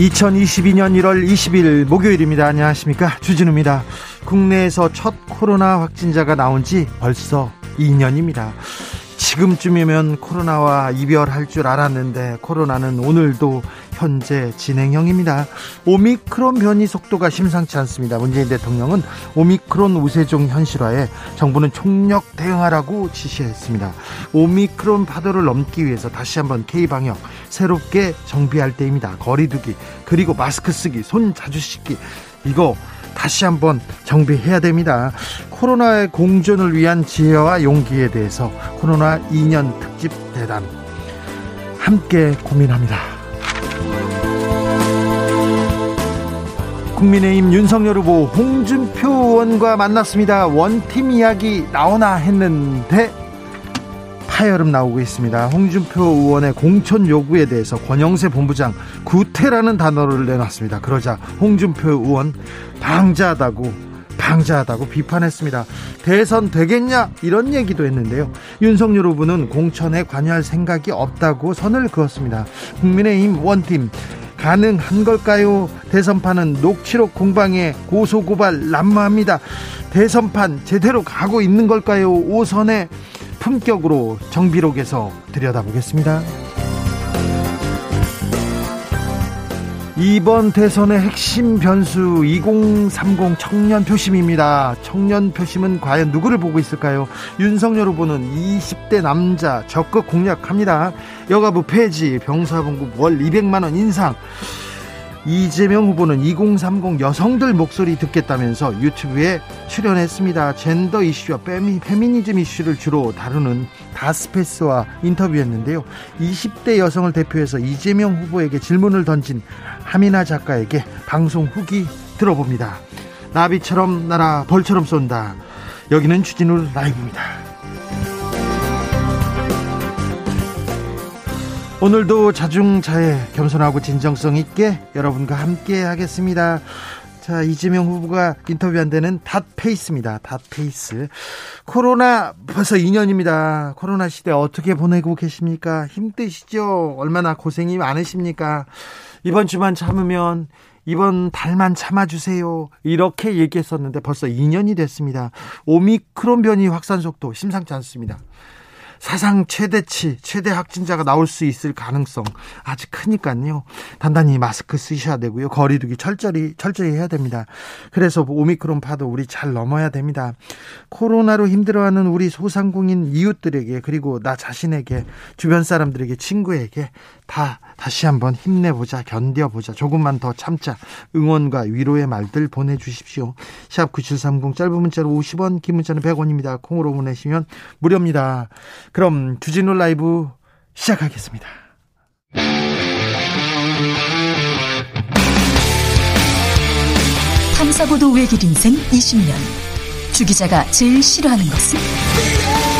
2022년 1월 20일 목요일입니다. 안녕하십니까. 주진우입니다. 국내에서 첫 코로나 확진자가 나온 지 벌써 2년입니다. 지금쯤이면 코로나와 이별할 줄 알았는데 코로나는 오늘도 현재 진행형입니다. 오미크론 변이 속도가 심상치 않습니다. 문재인 대통령은 오미크론 우세종 현실화에 정부는 총력 대응하라고 지시했습니다. 오미크론 파도를 넘기 위해서 다시 한번 K방역 새롭게 정비할 때입니다. 거리두기 그리고 마스크 쓰기 손 자주 씻기 이거 다시 한번 정비해야 됩니다. 코로나의 공존을 위한 지혜와 용기에 대해서 코로나 2년 특집 대담 함께 고민합니다. 국민의힘 윤석열 후보 홍준표 의원과 만났습니다. 원팀 이야기 나오나 했는데 파열음 나오고 있습니다. 홍준표 의원의 공천 요구에 대해서 권영세 본부장 구태라는 단어를 내놨습니다. 그러자 홍준표 의원 방자하다고 방자하다고 비판했습니다. 대선 되겠냐 이런 얘기도 했는데요. 윤석열 후보는 공천에 관여할 생각이 없다고 선을 그었습니다. 국민의힘 원팀 가능한 걸까요? 대선판은 녹취록 공방에 고소고발 난무합니다. 대선판 제대로 가고 있는 걸까요? 오선의 품격으로 정비록에서 들여다보겠습니다. 이번 대선의 핵심 변수 2030 청년 표심입니다. 청년 표심은 과연 누구를 보고 있을까요? 윤석열 후보는 20대 남자 적극 공략합니다. 여가부 폐지, 병사봉급 월 200만 원 인상. 이재명 후보는 2030 여성들 목소리 듣겠다면서 유튜브에 출연했습니다. 젠더 이슈와 페미, 페미니즘 이슈를 주로 다루는 다스페스와 인터뷰했는데요. 20대 여성을 대표해서 이재명 후보에게 질문을 던진 하미나 작가에게 방송 후기 들어봅니다. 나비처럼 날아 벌처럼 쏜다. 여기는 주진우 라이브입니다. 오늘도 자중자애 겸손하고 진정성 있게 여러분과 함께 하겠습니다. 자, 이재명 후보가 인터뷰한 데는 닷페이스입니다. 닷페이스. 코로나 벌써 2년입니다. 코로나 시대 어떻게 보내고 계십니까? 힘드시죠? 얼마나 고생이 많으십니까? 이번 주만 참으면 이번 달만 참아주세요. 이렇게 얘기했었는데 벌써 2년이 됐습니다. 오미크론 변이 확산 속도 심상치 않습니다. 사상 최대치 최대 확진자가 나올 수 있을 가능성 아주 크니까요. 단단히 마스크 쓰셔야 되고요. 거리두기 철저히 철저히 해야 됩니다. 그래서 오미크론 파도 우리 잘 넘어야 됩니다. 코로나로 힘들어하는 우리 소상공인 이웃들에게 그리고 나 자신에게 주변 사람들에게 친구에게 다 다시 한번 힘내보자 견뎌보자 조금만 더 참자. 응원과 위로의 말들 보내주십시오. 샵 9730 짧은 문자로 50원 긴 문자는 100원입니다. 콩으로 보내시면 무료입니다. 그럼 주진우 라이브 시작하겠습니다. 탐사보도 외길 인생 20년. 주 기자가 제일 싫어하는 것은?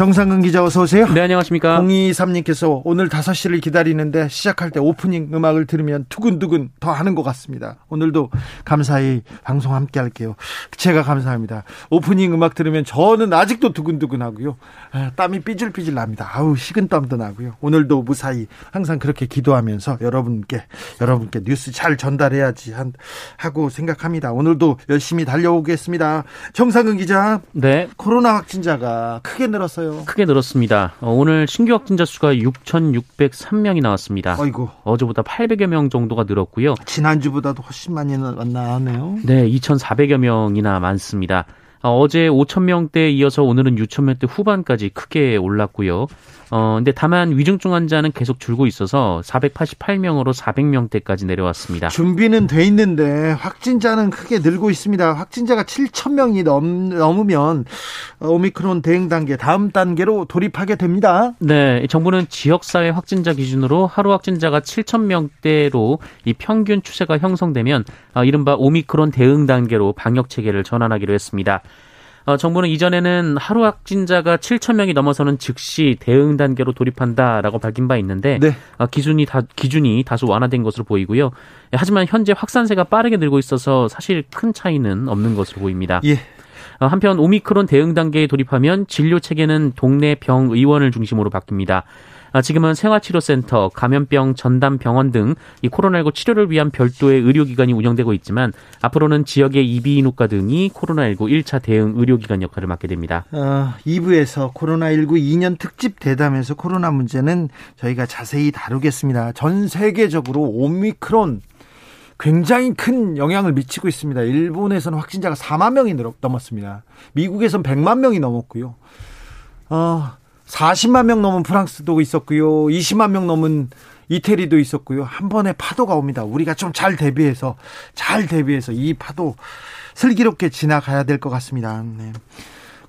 정상근 기자 어서 오세요. 네, 안녕하십니까. 023님께서 오늘 5시를 기다리는데 시작할 때 오프닝 음악을 들으면 두근두근 더 하는 것 같습니다. 오늘도 감사히 방송 함께 할게요. 제가 감사합니다. 오프닝 음악 들으면 저는 아직도 두근두근 하고요. 아, 땀이 삐질삐질 납니다. 아우, 식은땀도 나고요. 오늘도 무사히 항상 그렇게 기도하면서 여러분께, 여러분께 뉴스 잘 전달해야지 한, 하고 생각합니다. 오늘도 열심히 달려오겠습니다. 정상근 기자. 네. 코로나 확진자가 크게 늘었어요. 늘었어요. 크게 늘었습니다. 어, 오늘 신규 확진자 수가 6,603명이 나왔습니다. 아이고. 어제보다 800여 명 정도가 늘었고요. 지난주보다도 훨씬 많이 나왔네요. 네, 2,400여 명이나 많습니다. 어, 제 5천 명대에 이어서 오늘은 6천 명대 후반까지 크게 올랐고요. 어, 근데 다만 위중증 환자는 계속 줄고 있어서 488명으로 400명대까지 내려왔습니다. 준비는 돼 있는데 확진자는 크게 늘고 있습니다. 확진자가 7천 명이 넘, 넘으면 오미크론 대응 단계 다음 단계로 돌입하게 됩니다. 네, 정부는 지역 사회 확진자 기준으로 하루 확진자가 7천 명대로 이 평균 추세가 형성되면 어, 이른바 오미크론 대응 단계로 방역 체계를 전환하기로 했습니다. 어, 정부는 이전에는 하루 확진자가 7천 명이 넘어서는 즉시 대응 단계로 돌입한다라고 밝힌 바 있는데 네. 어, 기준이 다 기준이 다소 완화된 것으로 보이고요. 하지만 현재 확산세가 빠르게 늘고 있어서 사실 큰 차이는 없는 것으로 보입니다. 예. 어, 한편 오미크론 대응 단계에 돌입하면 진료 체계는 동네 병 의원을 중심으로 바뀝니다. 아, 지금은 생활치료센터, 감염병 전담 병원 등 이 코로나19 치료를 위한 별도의 의료기관이 운영되고 있지만 앞으로는 지역의 이비인후과 등이 코로나19 1차 대응 의료기관 역할을 맡게 됩니다. 어, 2부에서 코로나19 2년 특집 대담에서 코로나 문제는 저희가 자세히 다루겠습니다. 전 세계적으로 오미크론 굉장히 큰 영향을 미치고 있습니다. 일본에서는 확진자가 4만 명이 넘었습니다. 미국에서는 100만 명이 넘었고요. 어, 40만 명 넘은 프랑스도 있었고요. 20만 명 넘은 이태리도 있었고요. 한 번에 파도가 옵니다. 우리가 좀 잘 대비해서 잘 대비해서 이 파도 슬기롭게 지나가야 될 것 같습니다. 네.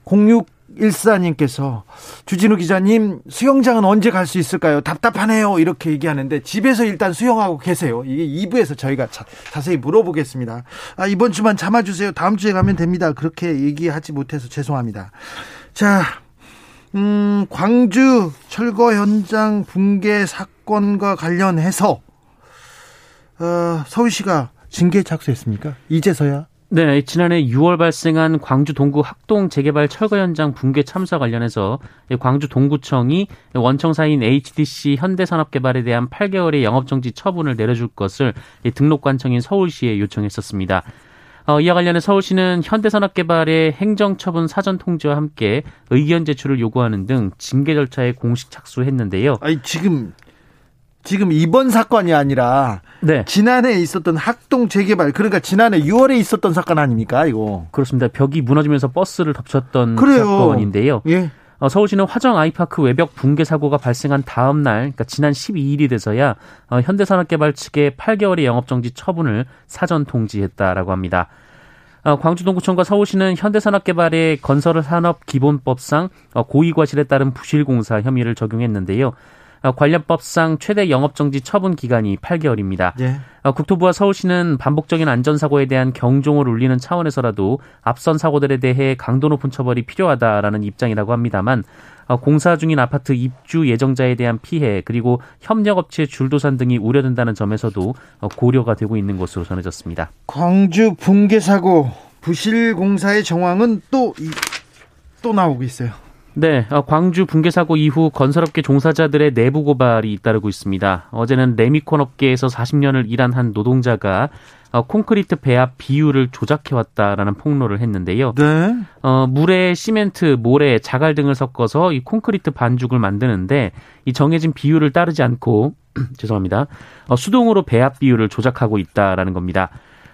0614님께서 주진우 기자님 수영장은 언제 갈 수 있을까요? 답답하네요. 이렇게 얘기하는데 집에서 일단 수영하고 계세요. 이게 2부에서 저희가 자, 세히 물어보겠습니다. 아, 이번 주만 참아주세요. 다음 주에 가면 됩니다. 그렇게 얘기하지 못해서 죄송합니다. 자, 음, 광주 철거 현장 붕괴 사건과 관련해서 어, 서울시가 징계 착수했습니까? 이제서야? 네, 지난해 6월 발생한 광주 동구 학동 재개발 철거 현장 붕괴 참사 관련해서 광주 동구청이 원청사인 HDC 현대산업개발에 대한 8개월의 영업정지 처분을 내려줄 것을 등록관청인 서울시에 요청했었습니다. 어, 이와 관련해 서울시는 현대산업개발의 행정처분 사전 통지와 함께 의견 제출을 요구하는 등 징계 절차에 공식 착수했는데요. 아니 지금 지금 이번 사건이 아니라 네. 지난해 있었던 학동 재개발 그러니까 지난해 6월에 있었던 사건 아닙니까 이거? 그렇습니다. 벽이 무너지면서 버스를 덮쳤던 그래요. 사건인데요. 예. 어, 서울시는 화정 아이파크 외벽 붕괴 사고가 발생한 다음 날, 그러니까 지난 12일이 돼서야 어, 현대산업개발 측에 8개월의 영업정지 처분을 사전 통지했다라고 합니다. 어, 광주동구청과 서울시는 현대산업개발의 건설 산업 기본법상 어, 고의과실에 따른 부실공사 혐의를 적용했는데요. 어, 관련법상 최대 영업정지 처분 기간이 8개월입니다. 예. 어, 국토부와 서울시는 반복적인 안전사고에 대한 경종을 울리는 차원에서라도 앞선 사고들에 대해 강도 높은 처벌이 필요하다라는 입장이라고 합니다만 어, 공사 중인 아파트 입주 예정자에 대한 피해 그리고 협력업체 줄도산 등이 우려된다는 점에서도 고려가 되고 있는 것으로 전해졌습니다. 광주 붕괴 사고 부실 공사의 정황은 또 또 나오고 있어요. 네, 어, 광주 붕괴 사고 이후 건설업계 종사자들의 내부 고발이 잇따르고 있습니다. 어제는 레미콘 업계에서 40년을 일한 한 노동자가 어, 콘크리트 배합 비율을 조작해왔다라는 폭로를 했는데요. 네. 어, 물에 시멘트, 모래, 자갈 등을 섞어서 이 콘크리트 반죽을 만드는데 이 정해진 비율을 따르지 않고 죄송합니다. 어, 수동으로 배합 비율을 조작하고 있다라는 겁니다.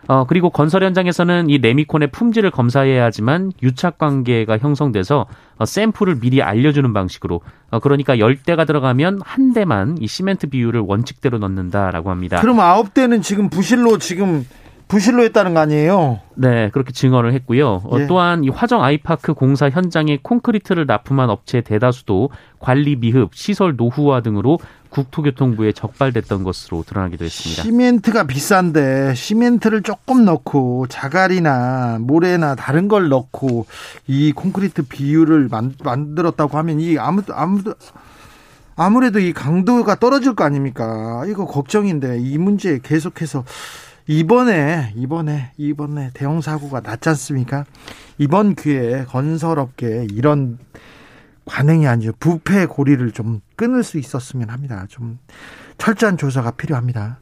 어, 그리고 건설 현장에서는 이 레미콘의 품질을 검사해야 하지만 유착 관계가 형성돼서 어, 샘플을 미리 알려주는 방식으로 어, 그러니까 열대가 들어가면 한 대만 이 시멘트 비율을 원칙대로 넣는다라고 합니다. 그럼 아홉 대는 지금 부실로 지금 부실로 했다는 거 아니에요? 네, 그렇게 증언을 했고요. 어, 예. 또한 이 화정 아이파크 공사 현장에 콘크리트를 납품한 업체 대다수도 관리 미흡, 시설 노후화 등으로 국토교통부에 적발됐던 것으로 드러나기도 했습니다. 시멘트가 비싼데 시멘트를 조금 넣고 자갈이나 모래나 다른 걸 넣고 이 콘크리트 비율을 만, 만들었다고 하면 이 아무도 아무도 아무래도 이 강도가 떨어질 거 아닙니까? 이거 걱정인데 이 문제 계속해서 이번에 이번에 이번에 대형 사고가 났지 않습니까? 이번 기회에 건설업계 이런 관행이 아니죠. 부패 고리를 좀 끊을 수 있었으면 합니다. 좀 철저한 조사가 필요합니다.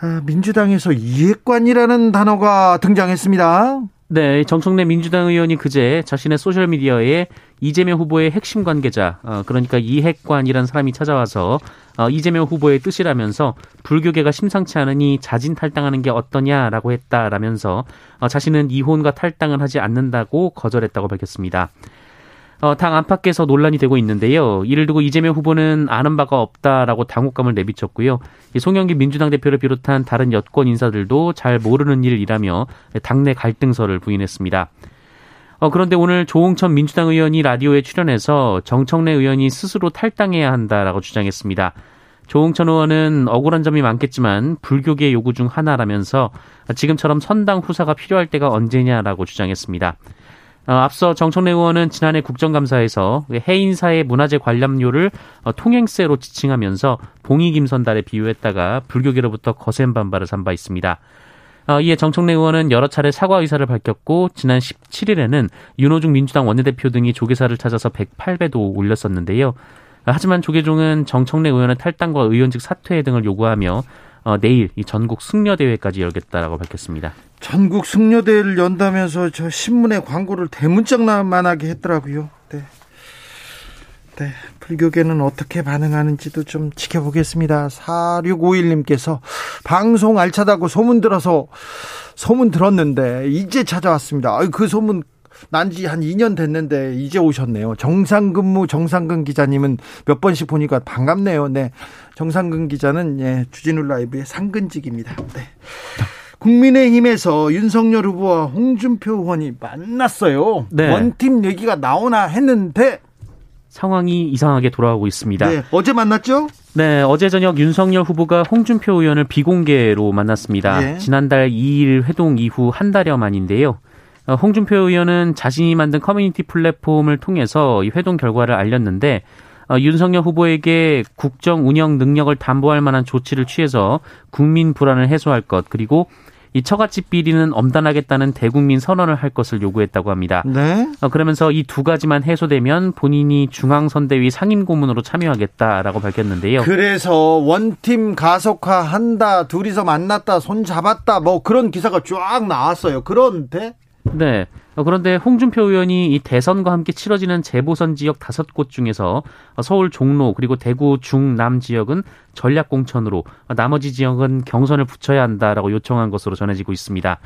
아, 민주당에서 이해관이라는 단어가 등장했습니다. 네, 정청래 민주당 의원이 그제 자신의 소셜 미디어에 이재명 후보의 핵심 관계자, 어, 그러니까 이핵관이라는 사람이 찾아와서 어, 이재명 후보의 뜻이라면서 불교계가 심상치 않으니 자진 탈당하는 게 어떠냐라고 했다라면서 어, 자신은 이혼과 탈당을 하지 않는다고 거절했다고 밝혔습니다. 어, 당 안팎에서 논란이 되고 있는데요. 이를 두고 이재명 후보는 아는 바가 없다라고 당혹감을 내비쳤고요. 송영기 민주당 대표를 비롯한 다른 여권 인사들도 잘 모르는 일이라며 당내 갈등설을 부인했습니다. 어, 그런데 오늘 조홍천 민주당 의원이 라디오에 출연해서 정청래 의원이 스스로 탈당해야 한다라고 주장했습니다. 조홍천 의원은 억울한 점이 많겠지만 불교계 요구 중 하나라면서 지금처럼 선당 후사가 필요할 때가 언제냐라고 주장했습니다. 어, 앞서 정청래 의원은 지난해 국정감사에서 해인사의 문화재 관람료를 어, 통행세로 지칭하면서 봉이 김선달에 비유했다가 불교계로부터 거센 반발을 산 바 있습니다. 어, 이에 정청래 의원은 여러 차례 사과 의사를 밝혔고 지난 17일에는 윤호중 민주당 원내대표 등이 조계사를 찾아서 108배도 올렸었는데요. 하지만 조계종은 정청래 의원의 탈당과 의원직 사퇴 등을 요구하며 어, 내일 이 전국 승려 대회까지 열겠다라고 밝혔습니다. 전국 승려 대회를 연다면서 저 신문에 광고를 대문짝만하게 했더라고요. 네. 네. 불교계는 어떻게 반응하는지도 좀 지켜보겠습니다. 4651님께서 방송 알차다고 소문 들어서 소문 들었는데 이제 찾아왔습니다. 아유, 그 소문 난지 한 2년 됐는데 이제 오셨네요. 정상근무 정상근 기자님은 몇 번씩 보니까 반갑네요. 네. 정상근 기자는 예, 주진우 라이브의 상근직입니다. 네. 국민의힘에서 윤석열 후보와 홍준표 의원이 만났어요. 네. 원팀 얘기가 나오나 했는데 상황이 이상하게 돌아가고 있습니다. 네, 어제 만났죠? 네, 어제 저녁 윤석열 후보가 홍준표 의원을 비공개로 만났습니다. 네. 지난달 2일 회동 이후 한 달여 만인데요. 어, 홍준표 의원은 자신이 만든 커뮤니티 플랫폼을 통해서 이 회동 결과를 알렸는데 어, 윤석열 후보에게 국정 운영 능력을 담보할 만한 조치를 취해서 국민 불안을 해소할 것 그리고 이 처갓집 비리는 엄단하겠다는 대국민 선언을 할 것을 요구했다고 합니다. 네. 어, 그러면서 이 두 가지만 해소되면 본인이 중앙선대위 상임고문으로 참여하겠다라고 밝혔는데요. 그래서 원팀 가속화한다, 둘이서 만났다, 손 잡았다, 뭐 그런 기사가 쫙 나왔어요. 그런데 네. 어, 그런데 홍준표 의원이 이 대선과 함께 치러지는 재보선 지역 다섯 곳 중에서 서울 종로 그리고 대구 중남 지역은 전략 공천으로 나머지 지역은 경선을 붙여야 한다라고 요청한 것으로 전해지고 있습니다.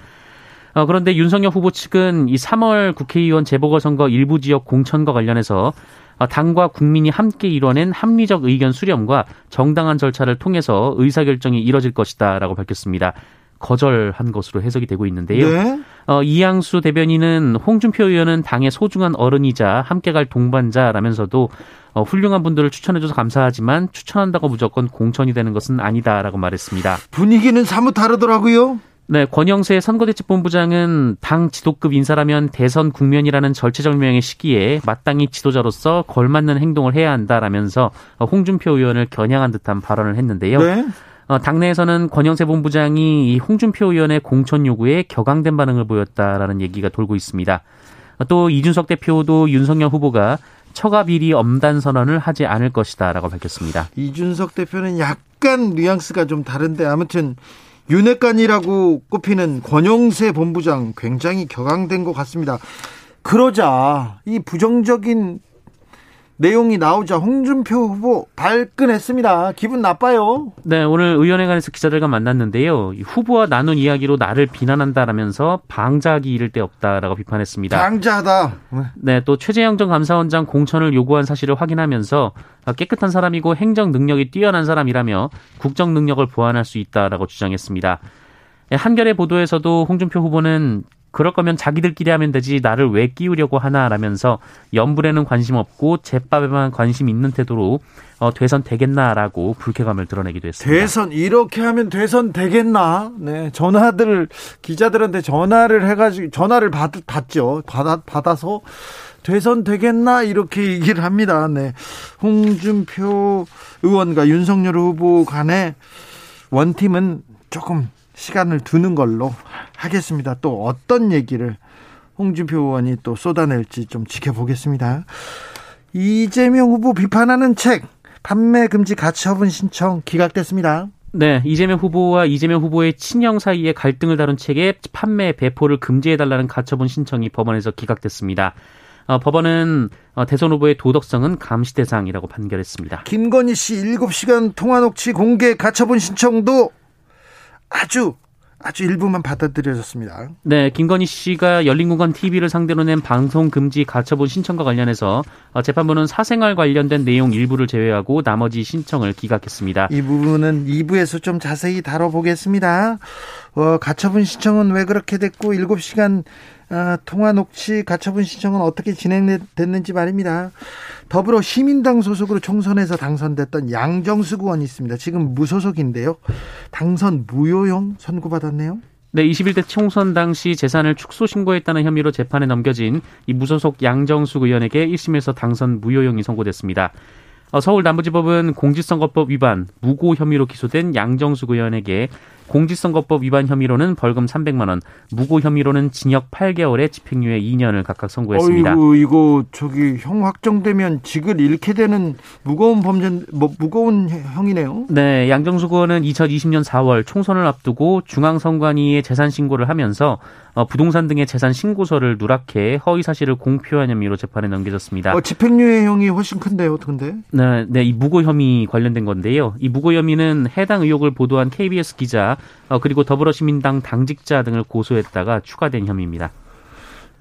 어, 그런데 윤석열 후보 측은 이 3월 국회의원 재보궐선거 일부 지역 공천과 관련해서 어, 당과 국민이 함께 이뤄낸 합리적 의견 수렴과 정당한 절차를 통해서 의사결정이 이뤄질 것이다라고 밝혔습니다. 거절한 것으로 해석이 되고 있는데요. 네. 어, 이양수 대변인은 홍준표 의원은 당의 소중한 어른이자 함께 갈 동반자라면서도 어, 훌륭한 분들을 추천해줘서 감사하지만 추천한다고 무조건 공천이 되는 것은 아니다라고 말했습니다. 분위기는 사뭇 다르더라고요. 네, 권영세 선거대책본부장은 당 지도급 인사라면 대선 국면이라는 절체절명의 시기에 마땅히 지도자로서 걸맞는 행동을 해야 한다라면서 홍준표 의원을 겨냥한 듯한 발언을 했는데요. 네. 어, 당내에서는 권영세 본부장이 이 홍준표 의원의 공천 요구에 격앙된 반응을 보였다라는 얘기가 돌고 있습니다. 어, 또 이준석 대표도 윤석열 후보가 처가 비리 엄단 선언을 하지 않을 것이다라고 밝혔습니다. 이준석 대표는 약간 뉘앙스가 좀 다른데 아무튼 윤핵관이라고 꼽히는 권영세 본부장 굉장히 격앙된 것 같습니다. 그러자 이 부정적인 내용이 나오자 홍준표 후보 발끈했습니다. 기분 나빠요. 네, 오늘 의원회관에서 기자들과 만났는데요. 후보와 나눈 이야기로 나를 비난한다라면서 방자하기 이를 데 없다라고 비판했습니다. 방자하다. 네, 또 최재형 전 감사원장 공천을 요구한 사실을 확인하면서 깨끗한 사람이고 행정 능력이 뛰어난 사람이라며 국정 능력을 보완할 수 있다라고 주장했습니다. 한겨레 보도에서도 홍준표 후보는 그럴 거면 자기들끼리 하면 되지 나를 왜 끼우려고 하나라면서 연불에는 관심 없고 제밥에만 관심 있는 태도로 어, 대선 되겠나라고 불쾌감을 드러내기도 했습니다. 대선 이렇게 하면 대선 되겠나? 네 전화들 기자들한테 전화를 해가지고 전화를 받, 받죠. 받아 받아서 대선 되겠나 이렇게 얘기를 합니다. 네 홍준표 의원과 윤석열 후보 간의 원팀은 조금 시간을 두는 걸로 하겠습니다. 또 어떤 얘기를 홍준표 의원이 또 쏟아낼지 좀 지켜보겠습니다. 이재명 후보 비판하는 책 판매 금지 가처분 신청 기각됐습니다. 네, 이재명 후보와 이재명 후보의 친형 사이의 갈등을 다룬 책의 판매 배포를 금지해달라는 가처분 신청이 법원에서 기각됐습니다. 어, 법원은 어, 대선 후보의 도덕성은 감시 대상이라고 판결했습니다. 김건희 씨 7시간 통화 녹취 공개 가처분 신청도 아주 아주 일부만 받아들여졌습니다. 네, 김건희 씨가 열린공간 TV를 상대로 낸 방송 금지 가처분 신청과 관련해서 어, 재판부는 사생활 관련된 내용 일부를 제외하고 나머지 신청을 기각했습니다. 이 부분은 2부에서 좀 자세히 다뤄보겠습니다. 어, 가처분 신청은 왜 그렇게 됐고 7시간 어, 통화 녹취 가처분 신청은 어떻게 진행됐는지 말입니다. 더불어 시민당 소속으로 총선에서 당선됐던 양정수 의원이 있습니다. 지금 무소속인데요. 당선 무효형 선고받았네요. 네, 21대 총선 당시 재산을 축소 신고했다는 혐의로 재판에 넘겨진 이 무소속 양정수 의원에게 1심에서 당선 무효형이 선고됐습니다. 어, 서울 남부지법은 공직선거법 위반, 무고 혐의로 기소된 양정수 의원에게 공직선거법 위반 혐의로는 벌금 300만 원, 무고 혐의로는 징역 8개월에 집행유예 2년을 각각 선고했습니다. 어이구, 이거 저기 형 확정되면 직을 잃게 되는 무거운 범죄 뭐 무거운 형이네요. 네, 양정수 의원은 2020년 4월 총선을 앞두고 중앙선관위에 재산 신고를 하면서 어, 부동산 등의 재산 신고서를 누락해 허위 사실을 공표한 혐의로 재판에 넘겨졌습니다. 어, 집행유예형이 훨씬 큰데요, 근데? 네, 네, 이 무고 혐의 관련된 건데요. 이 무고 혐의는 해당 의혹을 보도한 KBS 기자 어, 그리고 더불어시민당 당직자 등을 고소했다가 추가된 혐의입니다.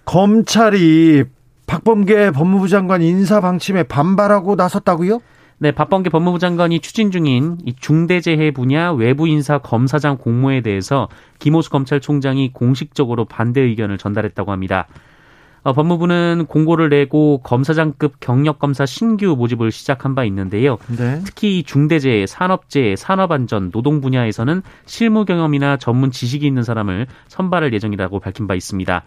검찰이 박범계 법무부 장관 인사 방침에 반발하고 나섰다고요? 네, 박범계 법무부 장관이 추진 중인 이 중대재해 분야 외부 인사 검사장 공모에 대해서 김호수 검찰총장이 공식적으로 반대 의견을 전달했다고 합니다. 어, 법무부는 공고를 내고 검사장급 경력검사 신규 모집을 시작한 바 있는데요. 네. 특히 중대재해, 산업재해, 산업안전, 노동 분야에서는 실무 경험이나 전문 지식이 있는 사람을 선발할 예정이라고 밝힌 바 있습니다.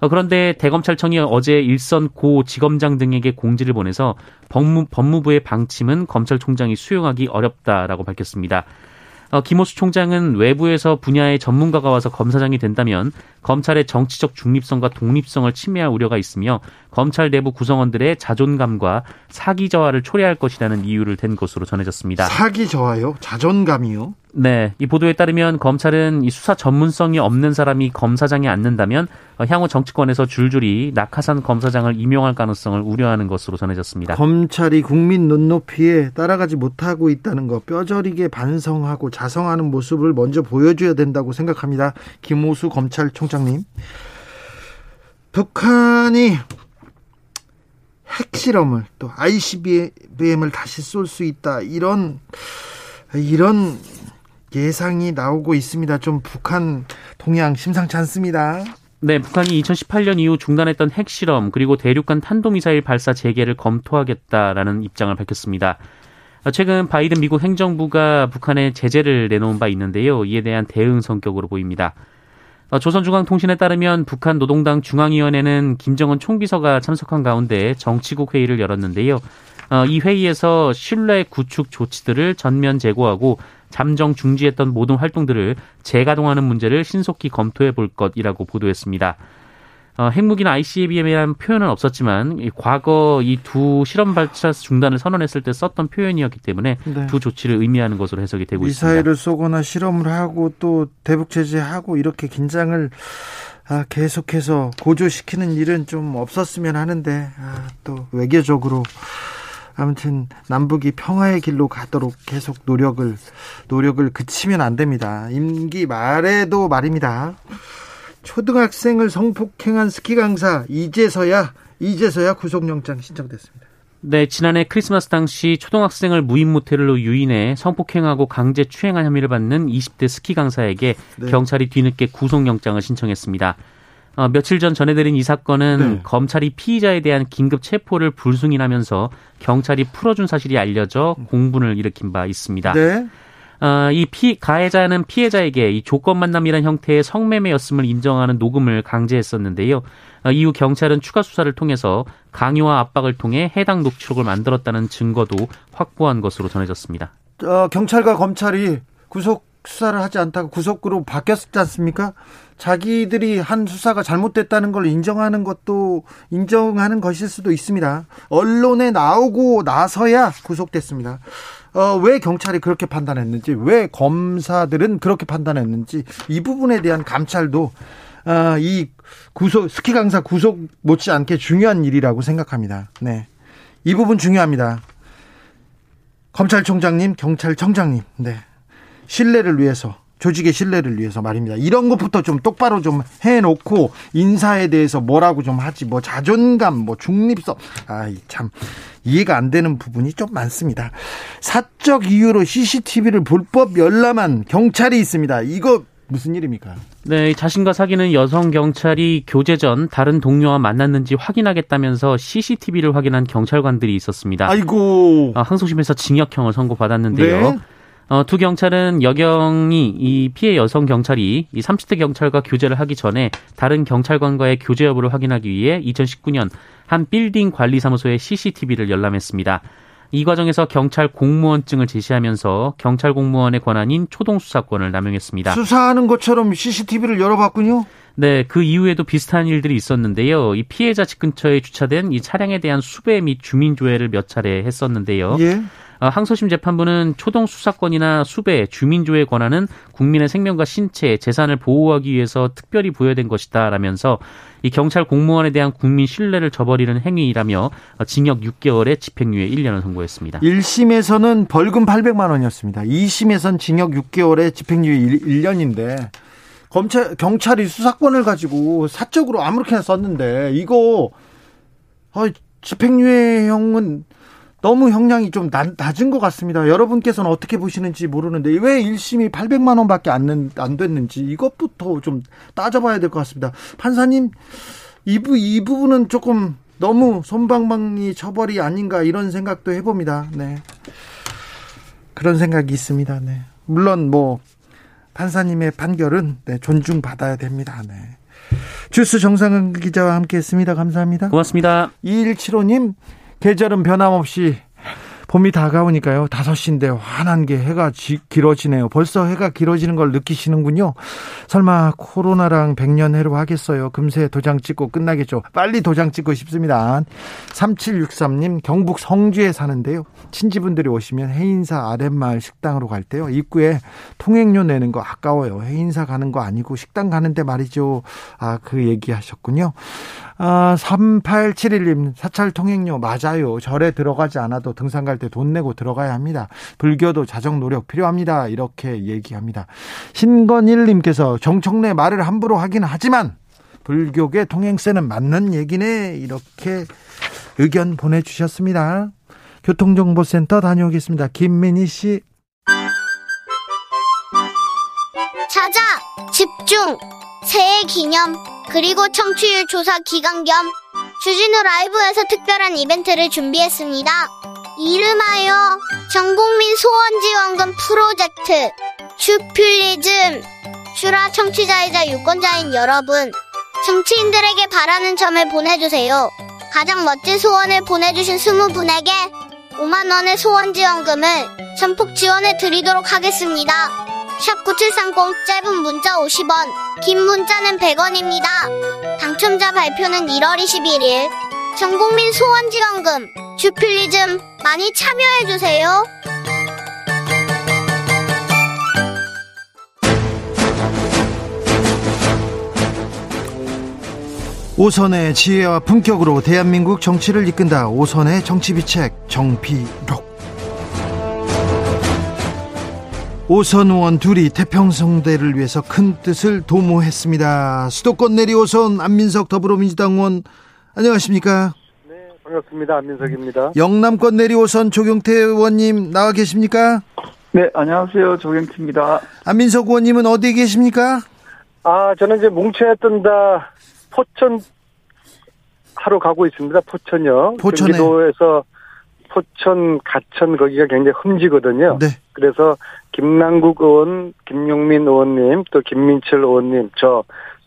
어, 그런데 대검찰청이 어제 일선 고 지검장 등에게 공지를 보내서 법무, 법무부의 방침은 검찰총장이 수용하기 어렵다라고 밝혔습니다. 어, 김호수 총장은 외부에서 분야의 전문가가 와서 검사장이 된다면 검찰의 정치적 중립성과 독립성을 침해할 우려가 있으며 검찰 내부 구성원들의 자존감과 사기 저하를 초래할 것이라는 이유를 댄 것으로 전해졌습니다. 사기 저하요? 자존감이요? 네, 이 보도에 따르면 검찰은 이 수사 전문성이 없는 사람이 검사장에 앉는다면 어, 향후 정치권에서 줄줄이 낙하산 검사장을 임용할 가능성을 우려하는 것으로 전해졌습니다. 검찰이 국민 눈높이에 따라가지 못하고 있다는 거 뼈저리게 반성하고 자성하는 모습을 먼저 보여줘야 된다고 생각합니다. 김호수 검찰총장님. 북한이 핵실험을 또 ICBM을 다시 쏠 수 있다 이런 이런 예상이 나오고 있습니다. 좀 북한 동향 심상치 않습니다. 네, 북한이 2018년 이후 중단했던 핵실험 그리고 대륙간 탄도미사일 발사 재개를 검토하겠다라는 입장을 밝혔습니다. 최근 바이든 미국 행정부가 북한에 제재를 내놓은 바 있는데요. 이에 대한 대응 성격으로 보입니다. 조선중앙통신에 따르면 북한 노동당 중앙위원회는 김정은 총비서가 참석한 가운데 정치국 회의를 열었는데요. 어, 이 회의에서 신뢰 구축 조치들을 전면 제고하고 잠정 중지했던 모든 활동들을 재가동하는 문제를 신속히 검토해 볼 것이라고 보도했습니다. 어, 핵무기나 ICBM이라는 표현은 없었지만 이 과거 이 두 실험 발사 중단을 선언했을 때 썼던 표현이었기 때문에 네. 두 조치를 의미하는 것으로 해석이 되고 미사일을 있습니다. 미사일을 쏘거나 실험을 하고 또 대북 제재하고 이렇게 긴장을 아, 계속해서 고조시키는 일은 좀 없었으면 하는데 아, 또 외교적으로 아무튼 남북이 평화의 길로 가도록 계속 노력을 노력을 그치면 안 됩니다. 임기 말에도 말입니다. 초등학생을 성폭행한 스키 강사 이제서야 이제서야 구속영장 신청됐습니다. 네, 지난해 크리스마스 당시 초등학생을 무인 모텔로 유인해 성폭행하고 강제 추행한 혐의를 받는 20대 스키 강사에게 네. 경찰이 뒤늦게 구속영장을 신청했습니다. 어, 며칠 전 전해드린 이 사건은 네. 검찰이 피의자에 대한 긴급 체포를 불승인하면서 경찰이 풀어준 사실이 알려져 공분을 일으킨 바 있습니다. 네. 어, 이 피, 가해자는 피해자에게 이 조건 만남이란 형태의 성매매였음을 인정하는 녹음을 강제했었는데요. 어, 이후 경찰은 추가 수사를 통해서 강요와 압박을 통해 해당 녹취록을 만들었다는 증거도 확보한 것으로 전해졌습니다. 어, 경찰과 검찰이 구속 수사를 하지 않다가 구속으로 바뀌었지 않습니까? 자기들이 한 수사가 잘못됐다는 걸 인정하는 것도 인정하는 것일 수도 있습니다. 언론에 나오고 나서야 구속됐습니다. 어, 왜 경찰이 그렇게 판단했는지, 왜 검사들은 그렇게 판단했는지 이 부분에 대한 감찰도 어, 이 구속 스키 강사 구속 못지않게 중요한 일이라고 생각합니다. 네, 이 부분 중요합니다. 검찰총장님, 경찰청장님, 네, 신뢰를 위해서 조직의 신뢰를 위해서 말입니다. 이런 것부터 좀 똑바로 좀 해놓고 인사에 대해서 뭐라고 좀 하지 뭐 자존감 뭐 중립성 아이 참 이해가 안 되는 부분이 좀 많습니다. 사적 이유로 CCTV를 불법 열람한 경찰이 있습니다. 이거 무슨 일입니까? 네, 자신과 사귀는 여성 경찰이 교제 전 다른 동료와 만났는지 확인하겠다면서 CCTV를 확인한 경찰관들이 있었습니다. 아이고. 아, 항소심에서 징역형을 선고받았는데요. 네. 어, 두 경찰은 여경이 이 피해 여성 경찰이 이 30대 경찰과 교제를 하기 전에 다른 경찰관과의 교제 여부를 확인하기 위해 2019년 한 빌딩 관리 사무소에 CCTV를 열람했습니다. 이 과정에서 경찰 공무원증을 제시하면서 경찰 공무원의 권한인 초동 수사권을 남용했습니다. 수사하는 것처럼 CCTV를 열어봤군요. 네, 그 이후에도 비슷한 일들이 있었는데요. 이 피해자 집 근처에 주차된 이 차량에 대한 수배 및 주민 조회를 몇 차례 했었는데요. 예. 어, 항소심 재판부는 초동 수사권이나 수배, 주민조회 권한은 국민의 생명과 신체, 재산을 보호하기 위해서 특별히 부여된 것이다 라면서 이 경찰 공무원에 대한 국민 신뢰를 저버리는 행위라며 징역 6개월에 집행유예 1년을 선고했습니다. 1심에서는 벌금 800만 원이었습니다. 2심에선 징역 6개월에 집행유예 1년인데 검찰 경찰이 수사권을 가지고 사적으로 아무렇게나 썼는데 이거 어, 집행유예형은 너무 형량이 좀 낮은 것 같습니다. 여러분께서는 어떻게 보시는지 모르는데 왜 1심이 800만 원밖에 안, 안 됐는지 이것부터 좀 따져봐야 될 것 같습니다. 판사님 이, 부, 이 부분은 조금 너무 손방망이 처벌이 아닌가 이런 생각도 해봅니다. 네. 그런 생각이 있습니다. 네. 물론 뭐 판사님의 판결은 네, 존중받아야 됩니다. 네. 주스 정상근 기자와 함께했습니다. 감사합니다. 고맙습니다. 2175님 계절은 변함없이 봄이 다가오니까요. 5시인데 환한 게 해가 지, 길어지네요. 벌써 해가 길어지는 걸 느끼시는군요. 설마 코로나랑 백년 해로 하겠어요. 금세 도장 찍고 끝나겠죠. 빨리 도장 찍고 싶습니다. 3763님 경북 성주에 사는데요. 친지분들이 오시면 해인사 아랫마을 식당으로 갈 때요. 입구에 통행료 내는 거 아까워요. 해인사 가는 거 아니고 식당 가는데 말이죠. 아, 그 얘기 하셨군요. 아, 3871님, 사찰 통행료 맞아요. 절에 들어가지 않아도 등산 갈때 돈 내고 들어가야 합니다. 불교도 자정 노력 필요합니다. 이렇게 얘기합니다. 신건일님께서 정청래 말을 함부로 하긴 하지만 불교계 통행세는 맞는 얘기네. 이렇게 의견 보내주셨습니다. 교통정보센터 다녀오겠습니다. 김민희 씨. 찾아 집중 새해 기념 그리고 청취율 조사 기간 겸 주진우 라이브에서 특별한 이벤트를 준비했습니다. 이름하여 전국민 소원지원금 프로젝트 슈필리즘 슈라 청취자이자 유권자인 여러분 정치인들에게 바라는 점을 보내주세요. 가장 멋진 소원을 보내주신 20분에게 5만원의 소원지원금을 전폭 지원해 드리도록 하겠습니다. 샵9730 짧은 문자 50원, 긴 문자는 100원입니다. 당첨자 발표는 1월 21일. 전국민 소원지원금, 주필리즘 많이 참여해주세요. 오선의 지혜와 품격으로 대한민국 정치를 이끈다. 오선의 정치비책 정비록. 오선 의원 둘이 태평성대를 위해서 큰 뜻을 도모했습니다. 수도권 내리 오선 안민석 더불어민주당 의원 안녕하십니까? 네, 반갑습니다. 안민석입니다. 영남권 내리오선 조경태 의원님 나와 계십니까? 네, 안녕하세요. 조경태입니다. 안민석 의원님은 어디에 계십니까? 아, 저는 이제 뭉쳐야 뜬다 포천 하러 가고 있습니다. 포천요. 포천에. 경기도에서 포천, 가천 거기가 굉장히 흠지거든요. 네. 그래서 김남국 의원, 김용민 의원님, 또 김민철 의원님, 저,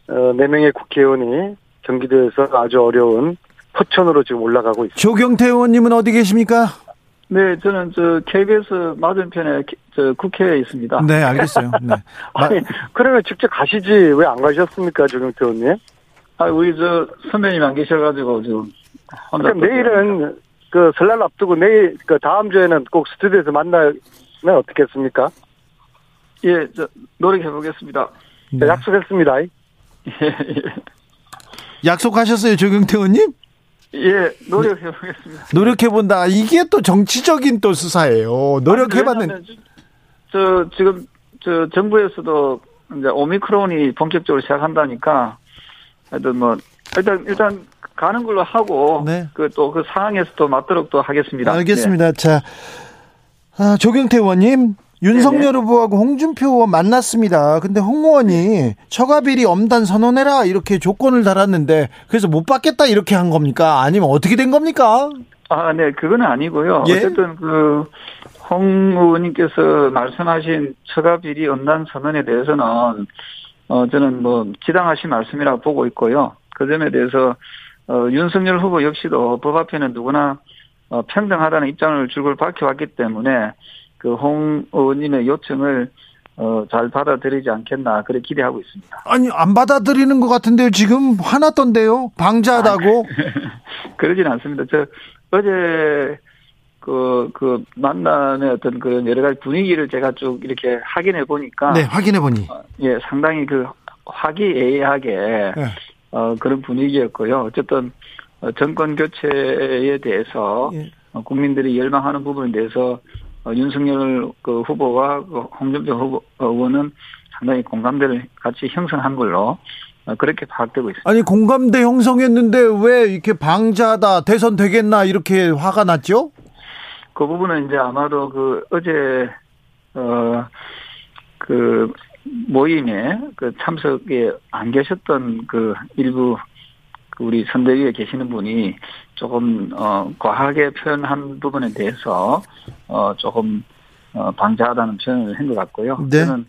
어, 네 명의 국회의원이 경기도에서 아주 어려운 포천으로 지금 올라가고 있습니다. 조경태 의원님은 어디 계십니까? 네, 저는 저 KBS 맞은편에 저 국회에 있습니다. 네, 알겠어요. 네. 아니, 그러면 직접 가시지 왜 안 가셨습니까, 조경태 의원님? 아, 우리 저 선배님 안 계셔가지고 지금. 그러니까 내일은 그 설날 앞두고 내일 그 다음 주에는 꼭 스튜디오에서 만나면 어떻겠습니까? 예, 저 노력해 보겠습니다. 네. 약속했습니다. 예, 예. 약속하셨어요, 조경태 의원님? 예, 노력해 보겠습니다. 노력해 본다. 이게 또 정치적인 또 수사예요. 노력해 봤는 저 지금 저 정부에서도 이제 오미크론이 본격적으로 시작한다니까 하여튼 뭐 일단 일단 가는 걸로 하고 네. 그또그 그 상황에서 또 맞도록 또 하겠습니다. 알겠습니다. 네. 자 아, 조경태 의원님 윤석열 네네. 후보하고 홍준표 의원 만났습니다. 근데 홍 의원이 처가비리 엄단 선언해라 이렇게 조건을 달았는데 그래서 못 받겠다 이렇게 한 겁니까? 아니면 어떻게 된 겁니까? 아, 네, 그건 아니고요. 예? 어쨌든 그 홍 의원님께서 말씀하신 처가비리 엄단 선언에 대해서는 어 저는 뭐 지당하신 말씀이라고 보고 있고요. 그 점에 대해서 어 윤석열 후보 역시도 법 앞에는 누구나 어, 평등하다는 입장을 줄곧 밝혀왔기 때문에 그 홍 의원님의 요청을 어, 잘 받아들이지 않겠나 그래 기대하고 있습니다. 아니 안 받아들이는 것 같은데요. 지금 화났던데요. 방자하다고. 아, 그러진 않습니다. 저 어제 그, 그, 만남의 어떤 그런 여러 가지 분위기를 제가 쭉 이렇게 확인해 보니까. 네, 확인해 보니. 어, 예, 상당히 그 화기애애하게, 네. 어, 그런 분위기였고요. 어쨌든, 어, 정권 교체에 대해서, 예. 어, 국민들이 열망하는 부분에 대해서 어, 윤석열 그 후보와 그 홍준표 후보 의원은 상당히 공감대를 같이 형성한 걸로 어, 그렇게 파악되고 있습니다. 아니 공감대 형성했는데 왜 이렇게 방자다 대선 되겠나 이렇게 화가 났죠? 그 부분은 이제 아마도 그 어제 어 그 모임에 그 참석에 안 계셨던 그 일부 그 우리 선대위에 계시는 분이 조금 어 과하게 표현한 부분에 대해서 어 조금 어 방자하다는 표현을 한 것 같고요. 네. 저는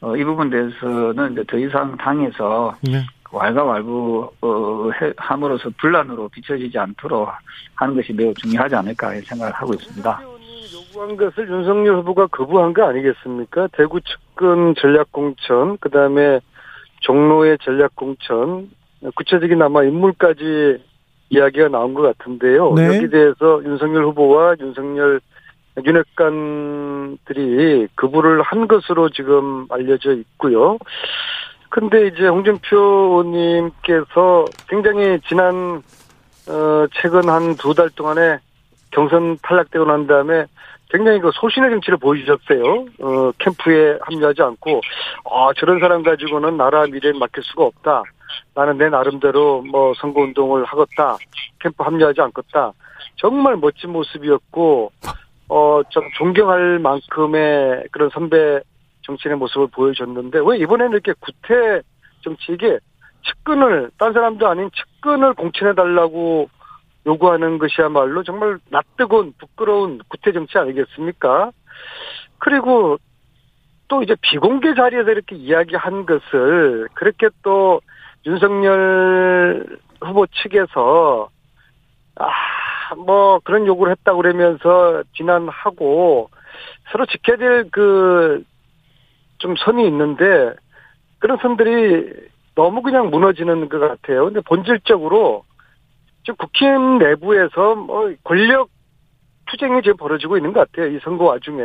어, 이 부분 대해서는 이제 더 이상 당에서 네. 왈가왈부 어, 함으로써 분란으로 비춰지지 않도록 하는 것이 매우 중요하지 않을까 생각을 하고 있습니다. 요구한 것을 윤석열 후보가 거부한 거 아니겠습니까? 대구 측근 전략공천, 그 다음에 종로의 전략공천, 구체적인 아마 인물까지 이야기가 나온 것 같은데요. 네. 여기 대해서 윤석열 후보와 윤석열 윤핵관들이 그부를 한 것으로 지금 알려져 있고요. 근데 이제 홍준표 의원님께서 굉장히 지난 어 최근 한 두 달 동안에 경선 탈락되고 난 다음에 굉장히 그 소신의 정치를 보여주셨어요. 어 캠프에 합류하지 않고 아 저런 사람 가지고는 나라 미래를 맡길 수가 없다. 나는 내 나름대로 뭐 선거 운동을 하겠다. 캠프 합류하지 않겠다. 정말 멋진 모습이었고, 어, 좀 존경할 만큼의 그런 선배 정치인의 모습을 보여줬는데, 왜 이번에는 이렇게 구태 정치 이게 측근을, 딴 사람도 아닌 측근을 공천해 달라고 요구하는 것이야말로 정말 낯뜨거운 부끄러운 구태 정치 아니겠습니까? 그리고 또 이제 비공개 자리에서 이렇게 이야기한 것을 그렇게 또 윤석열 후보 측에서 아 뭐 그런 요구를 했다 그러면서 비난하고 서로 지켜야 될 그 좀 선이 있는데 그런 선들이 너무 그냥 무너지는 것 같아요. 근데 본질적으로 지금 국힘 내부에서 뭐 권력 투쟁이 지금 벌어지고 있는 것 같아요. 이 선거 와중에.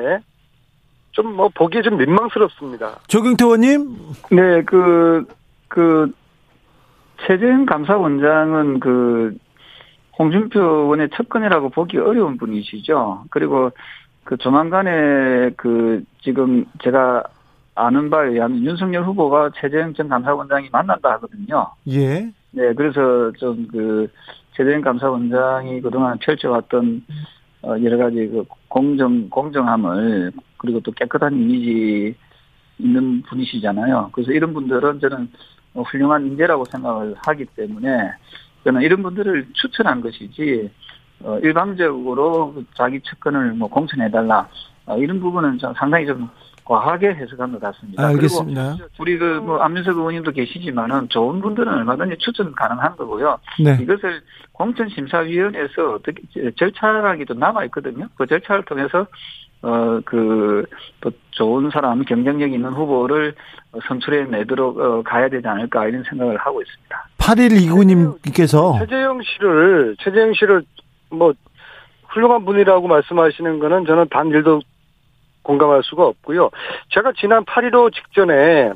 좀 뭐 보기에 좀 민망스럽습니다. 조경태 의원님? 네, 그, 그, 최재형 감사원장은 그 홍준표 의원의 측근이라고 보기 어려운 분이시죠. 그리고 그 조만간에 그 지금 제가 아는 바에 의하면 윤석열 후보가 최재형 전 감사원장이 만난다 하거든요. 예. 네, 그래서 좀 그 최재형 감사원장이 그동안 펼쳐왔던 어 여러 가지 그 공정 공정함을 그리고 또 깨끗한 이미지 있는 분이시잖아요. 그래서 이런 분들은 저는 어, 훌륭한 인재라고 생각을 하기 때문에 저는 이런 분들을 추천한 것이지 어, 일방적으로 자기 측근을 뭐 공천해달라 어, 이런 부분은 좀 상당히 좀 과하게 해석한 것 같습니다. 알겠습니다. 그리고 우리 그뭐 안민석 의원님도 계시지만은 좋은 분들은 얼마든지 추천 가능한 거고요. 네. 이것을 공천심사위원회에서 어떻게 절차라기도 남아 있거든요. 그 절차를 통해서 어, 그, 또 좋은 사람, 경쟁력 있는 후보를 선출해 내도록 어, 가야 되지 않을까 이런 생각을 하고 있습니다. 8129님께서 최재형 씨를, 최재형 씨를 뭐, 훌륭한 분이라고 말씀하시는 거는 저는 단 일도 공감할 수가 없고요. 제가 지난 8.15 직전에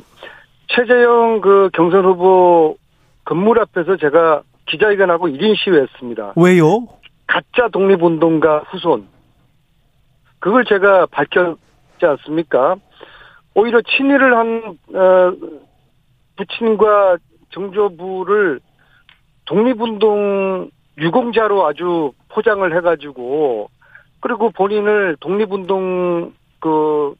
최재형 그 경선 후보 건물 앞에서 제가 기자회견하고 1인 시위했습니다. 왜요? 가짜 독립운동가 후손. 그걸 제가 밝혔지 않습니까? 오히려 친일을 한, 어, 부친과 정조부를 독립운동 유공자로 아주 포장을 해가지고, 그리고 본인을 독립운동 그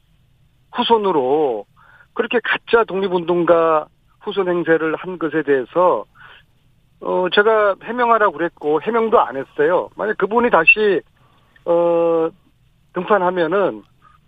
후손으로 그렇게 가짜 독립운동가 후손 행세를 한 것에 대해서 어 제가 해명하라고 그랬고 해명도 안 했어요. 만약 그분이 다시 어 등판하면은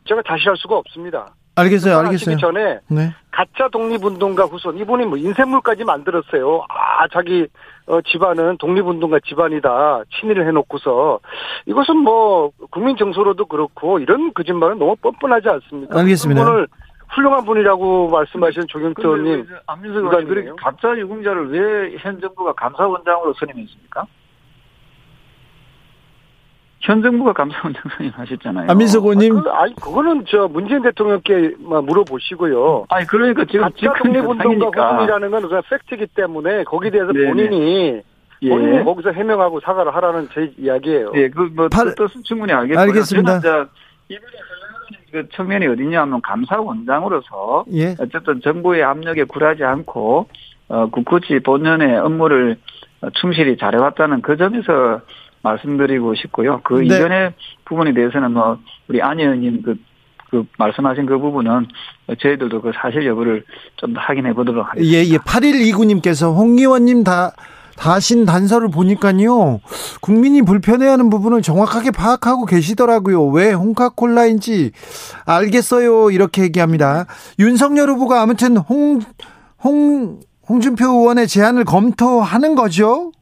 제가 다시 할 수가 없습니다. 알겠어요, 알겠어요. 전에 네. 가짜 독립운동가 후손 이분이 뭐 인쇄물까지 만들었어요. 아 자기 어, 집안은 독립운동가 집안이다 친일을 해놓고서 이것은 뭐 국민 정서로도 그렇고 이런 거짓말은 너무 뻔뻔하지 않습니까? 알겠습니다. 오늘 훌륭한 분이라고 말씀하신 조경태 의원님. 안민석 의원님, 가짜 유공자를 왜 현 정부가 감사원장으로 선임했습니까? 현 정부가 감사원장 선임 하셨잖아요. 안민석 의원님. 아, 그, 아니, 그거는 저 문재인 대통령께 물어보시고요. 아니, 그러니까 지금. 가짜 독립운동가 후손이라는 건 그냥 팩트이기 때문에 거기에 대해서 네네. 본인이 예. 본인이 거기서 해명하고 사과를 하라는 제 이야기예요. 예, 그, 뭐, 뜻은 충분히 알겠고요. 알겠습니다. 그 측면이 어디냐 하면 감사원장으로서 예. 어쨌든 정부의 압력에 굴하지 않고 어, 굳굳이 본연의 업무를 충실히 잘해왔다는 그 점에서 말씀드리고 싶고요. 그 네. 이전의 부분에 대해서는 뭐 우리 안 의원님 그, 그 말씀하신 그 부분은 저희들도 그 사실 여부를 좀 더 확인해 보도록 하겠습니다. 예, 예. 8129님께서 홍 의원님 다 다신 단서를 보니까요. 국민이 불편해하는 부분을 정확하게 파악하고 계시더라고요. 왜 홍카콜라인지 알겠어요. 이렇게 얘기합니다. 윤석열 후보가 아무튼 홍, 홍, 홍준표 의원의 제안을 검토하는 거죠?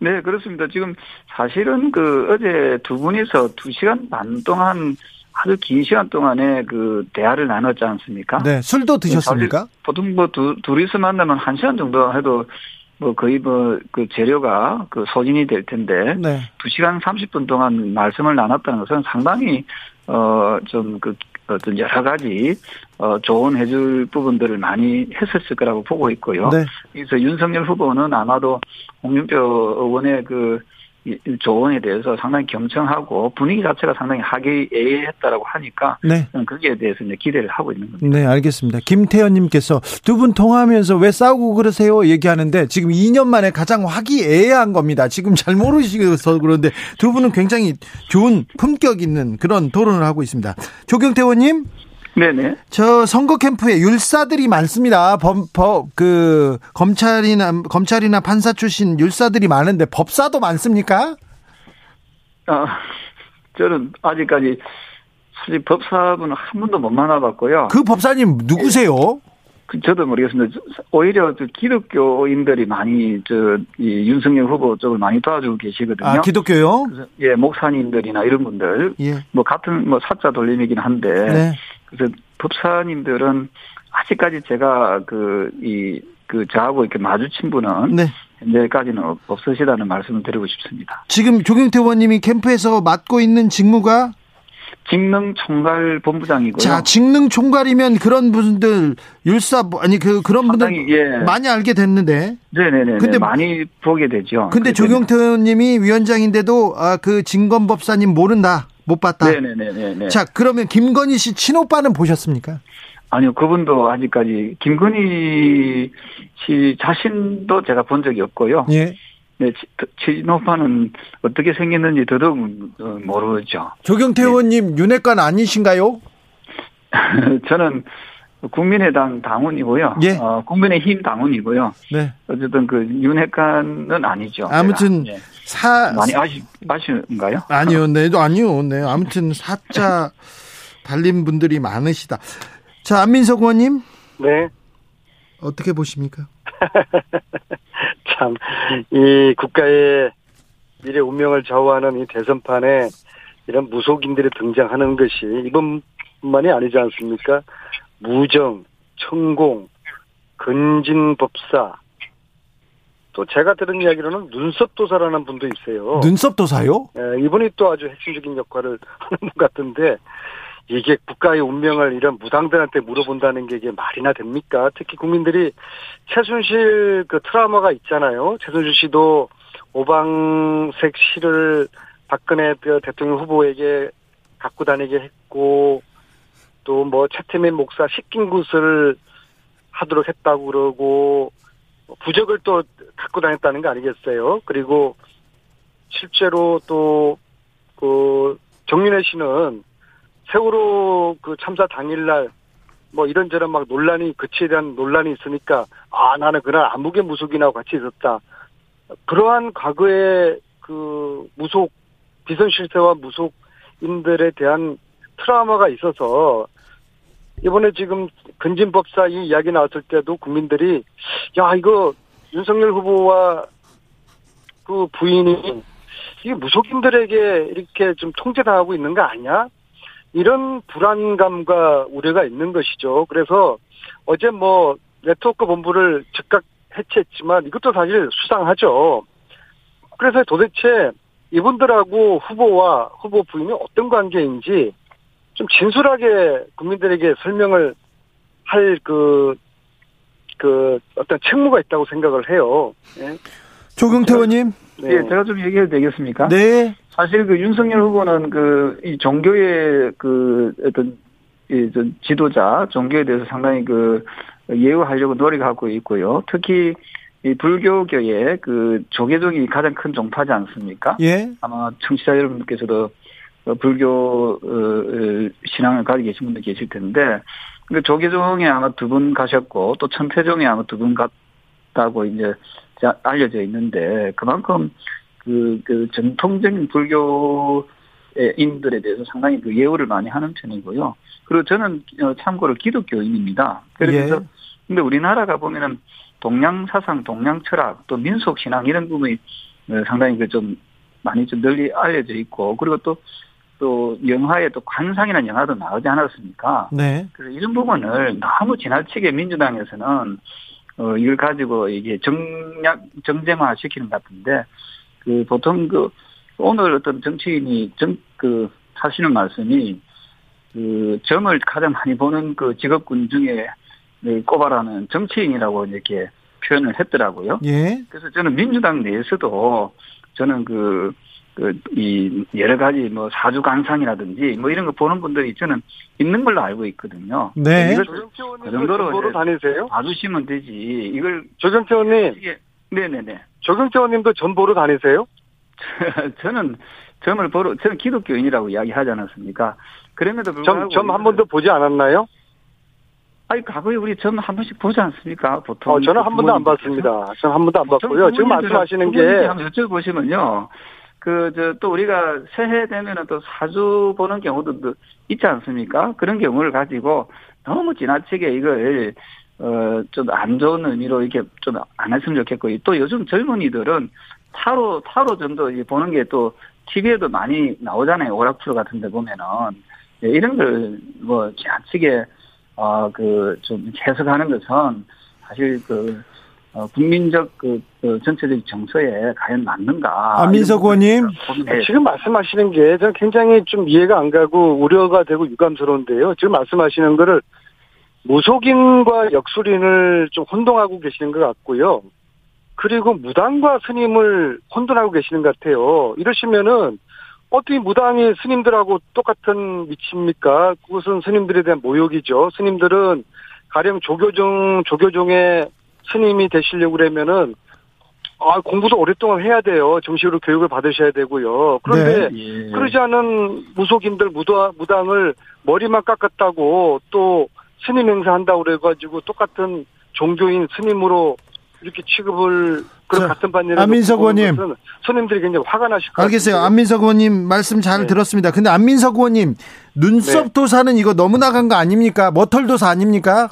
네, 그렇습니다. 지금 사실은 그 어제 두 분이서 두 시간 반 동안 아주 긴 시간 동안에 그 대화를 나눴지 않습니까? 네, 술도 드셨습니까? 보통 뭐 두, 둘이서 만나면 한 시간 정도 해도 뭐 거의 뭐 그 재료가 그 소진이 될 텐데 네. 2시간 30분 동안 말씀을 나눴다는 것은 상당히 어좀그 어떤 여러 가지 어 조언해 줄 부분들을 많이 했었을 거라고 보고 있고요. 네. 그래서 윤석열 후보는 아마도 홍준표 의원의 그 조언에 대해서 상당히 경청하고 분위기 자체가 상당히 하기애애했다라고 하니까 네. 거기에 대해서 이제 기대를 하고 있는 겁니다. 네, 알겠습니다. 김태현님께서 두 분 통화하면서 왜 싸우고 그러세요? 얘기하는데 지금 2년 만에 가장 화기애애한 겁니다. 지금 잘 모르시서 그런데 두 분은 굉장히 좋은 품격 있는 그런 토론을 하고 있습니다. 조경태 의원님. 네네. 저 선거 캠프에 율사들이 많습니다. 법, 법, 그, 검찰이나, 검찰이나 판사 출신 율사들이 많은데 법사도 많습니까? 아, 저는 아직까지 사실 법사분은 한 번도 못 만나봤고요. 그 법사님 누구세요? 그 저도 모르겠습니다. 오히려 기독교인들이 많이 저 이 윤석열 후보 쪽을 많이 도와주고 계시거든요. 아 기독교요? 예, 목사님들이나 이런 분들, 예. 뭐 같은 뭐 사자 돌림이긴 한데, 네. 그래서 법사님들은 아직까지 제가 그, 이, 그 저하고 이렇게 마주친 분은 네. 현재까지는 없으시다는 말씀을 드리고 싶습니다. 지금 조경태 의원님이 캠프에서 맡고 있는 직무가 직능 총괄 본부장이고요. 자, 직능 총괄이면 그런 분들 율사 아니 그 그런 분들 예. 많이 알게 됐는데. 네, 네, 네. 근데 많이 보게 되죠. 근데 조경태 의원님이 위원장인데도 아, 그 진검 법사님 모른다. 못 봤다. 네네네. 자, 그러면 김건희 씨 친오빠는 보셨습니까? 아니요, 그분도 아직까지 김건희 씨 자신도 제가 본 적이 없고요. 예. 네, 친오빠는 어떻게 생겼는지 더더욱 어, 모르죠. 조경태 네. 의원님 윤핵관 아니신가요? 저는 국민의당 당원이고요. 예. 어, 국민의힘 당원이고요. 네. 어쨌든 그 윤핵관은 아니죠. 아무튼 예. 사 많이 아시 아시는가요? 아니요, 네, 아니요, 네. 아무튼 사자 달린 분들이 많으시다. 자, 안민석 의원님. 네. 어떻게 보십니까? 참, 이 국가의 미래 운명을 좌우하는 이 대선판에 이런 무속인들이 등장하는 것이 이번만이 아니지 않습니까? 무정, 천공, 근진법사, 또 제가 들은 이야기로는 눈썹도사라는 분도 있어요. 눈썹도사요? 예, 이분이 또 아주 핵심적인 역할을 하는 분 같은데 이게 국가의 운명을 이런 무당들한테 물어본다는 게 이게 말이나 됩니까? 특히 국민들이 최순실 그 트라우마가 있잖아요. 최순실 씨도 오방색 실을 박근혜 그 대통령 후보에게 갖고 다니게 했고 또 뭐 최태민 목사 식긴 굿을 하도록 했다고 그러고 부적을 또 갖고 다녔다는 거 아니겠어요? 그리고 실제로 또 그 정윤혜 씨는 세월호 그 참사 당일날 뭐 이런저런 막 논란이 그치에 대한 논란이 있으니까 아 나는 그날 암흑의 무속인하고 같이 있었다. 그러한 과거의 그 무속 비선 실세와 무속인들에 대한 트라우마가 있어서 이번에 지금 근진법사 이 이야기 나왔을 때도 국민들이 야 이거 윤석열 후보와 그 부인이 이 무속인들에게 이렇게 좀 통제당하고 있는 거 아니야? 이런 불안감과 우려가 있는 것이죠. 그래서 어제 뭐 네트워크 본부를 즉각 해체했지만 이것도 사실 수상하죠. 그래서 도대체 이분들하고 후보와 후보 부인이 어떤 관계인지 좀 진솔하게 국민들에게 설명을 할 그, 그 어떤 책무가 있다고 생각을 해요. 예. 조경태 의원님. 네. 예, 제가 좀 얘기해도 되겠습니까? 네. 사실 그 윤석열 후보는 그 이 종교의 그 어떤 이 지도자 종교에 대해서 상당히 그 예우하려고 노력하고 있고요. 특히 이 불교계의 그 조계종이 가장 큰 종파지 않습니까? 예. 아마 청취자 여러분들께서도 불교 어, 신앙을 가지고 계신 분들 계실 텐데 그 조계종에 아마 두 분 가셨고 또 천태종에 아마 두 분 갔다고 이제 알려져 있는데 그만큼 그, 그 전통적인 불교인들에 대해서 상당히 그 예우를 많이 하는 편이고요. 그리고 저는 어, 참고로 기독교인입니다. 그래서 예. 근데 우리나라가 보면은 동양 사상, 동양 철학, 또 민속 신앙 이런 부분이 어, 상당히 그 좀 많이 좀 널리 알려져 있고 그리고 또 또 영화에 또 관상이라는 영화도 나오지 않았습니까? 네. 그래서 이런 부분을 너무 지나치게 민주당에서는 어 이걸 가지고 이게 정략 정쟁화 시키는 것 같은데 그 보통 그 오늘 어떤 정치인이 정 그 하시는 말씀이 그 점을 가장 많이 보는 그 직업군 중에 꼽아라는 정치인이라고 이렇게 표현을 했더라고요. 예. 그래서 저는 민주당 내에서도 저는 그, 그, 이, 여러 가지 뭐 사주 관상이라든지 뭐 이런 거 보는 분들이 저는 있는 걸로 알고 있거든요. 네. 이걸 그 정도로 다니세요? 봐주시면 되지. 이걸. 조정태 의원님. 네네네. 조경태 의원님도 전 보러 다니세요? 저는 점을 보러 저는 기독교인이라고 이야기하지 않았습니까? 그럼에도 불구하고 점점 번도 보지 않았나요? 아니 과거에 우리 점 한 번씩 보지 않습니까? 보통 어, 저는 한 번도 안 봤습니다. 저는 한 번도 안 봤고요. 지금 말씀하시는 게 한번 여쭤보시면요. 그 저 또 우리가 새해 되면은 또 사주 보는 경우도 있지 않습니까? 그런 경우를 가지고 너무 지나치게 이걸 어, 좀 안 좋은 의미로 이렇게 좀 안 했으면 좋겠고, 또 요즘 젊은이들은 타로, 타로 정도 보는 게 또 TV에도 많이 나오잖아요. 오락 프로 같은 데 보면은. 네, 이런 걸 뭐 지나치게, 어, 그, 좀 해석하는 것은 사실 그, 어, 국민적 그, 그 전체적 정서에 과연 맞는가. 안민석 의원님. 네. 지금 말씀하시는 게 저는 굉장히 좀 이해가 안 가고 우려가 되고 유감스러운데요. 지금 말씀하시는 거를 무속인과 역술인을 좀 혼동하고 계시는 것 같고요. 그리고 무당과 스님을 혼돈하고 계시는 것 같아요. 이러시면은 어떻게 무당이 스님들하고 똑같은 위치입니까? 그것은 스님들에 대한 모욕이죠. 스님들은 가령 조교종 조교종의 스님이 되시려고 그러면은 아 공부도 오랫동안 해야 돼요. 정식으로 교육을 받으셔야 되고요. 그런데 네. 예. 그러지 않은 무속인들 무당 무당을 머리만 깎았다고 또 스님 행사한다고 그래가지고 똑같은 종교인 스님으로 이렇게 취급을 그런 같은 반열에 안민석 의원님 스님들이 굉장히 화가 나실 것 알겠어요. 같은데. 안민석 의원님 말씀 잘 네. 들었습니다. 근데 안민석 의원님 눈썹 네. 도사는 이거 너무 나간 거 아닙니까? 머털 도사 아닙니까?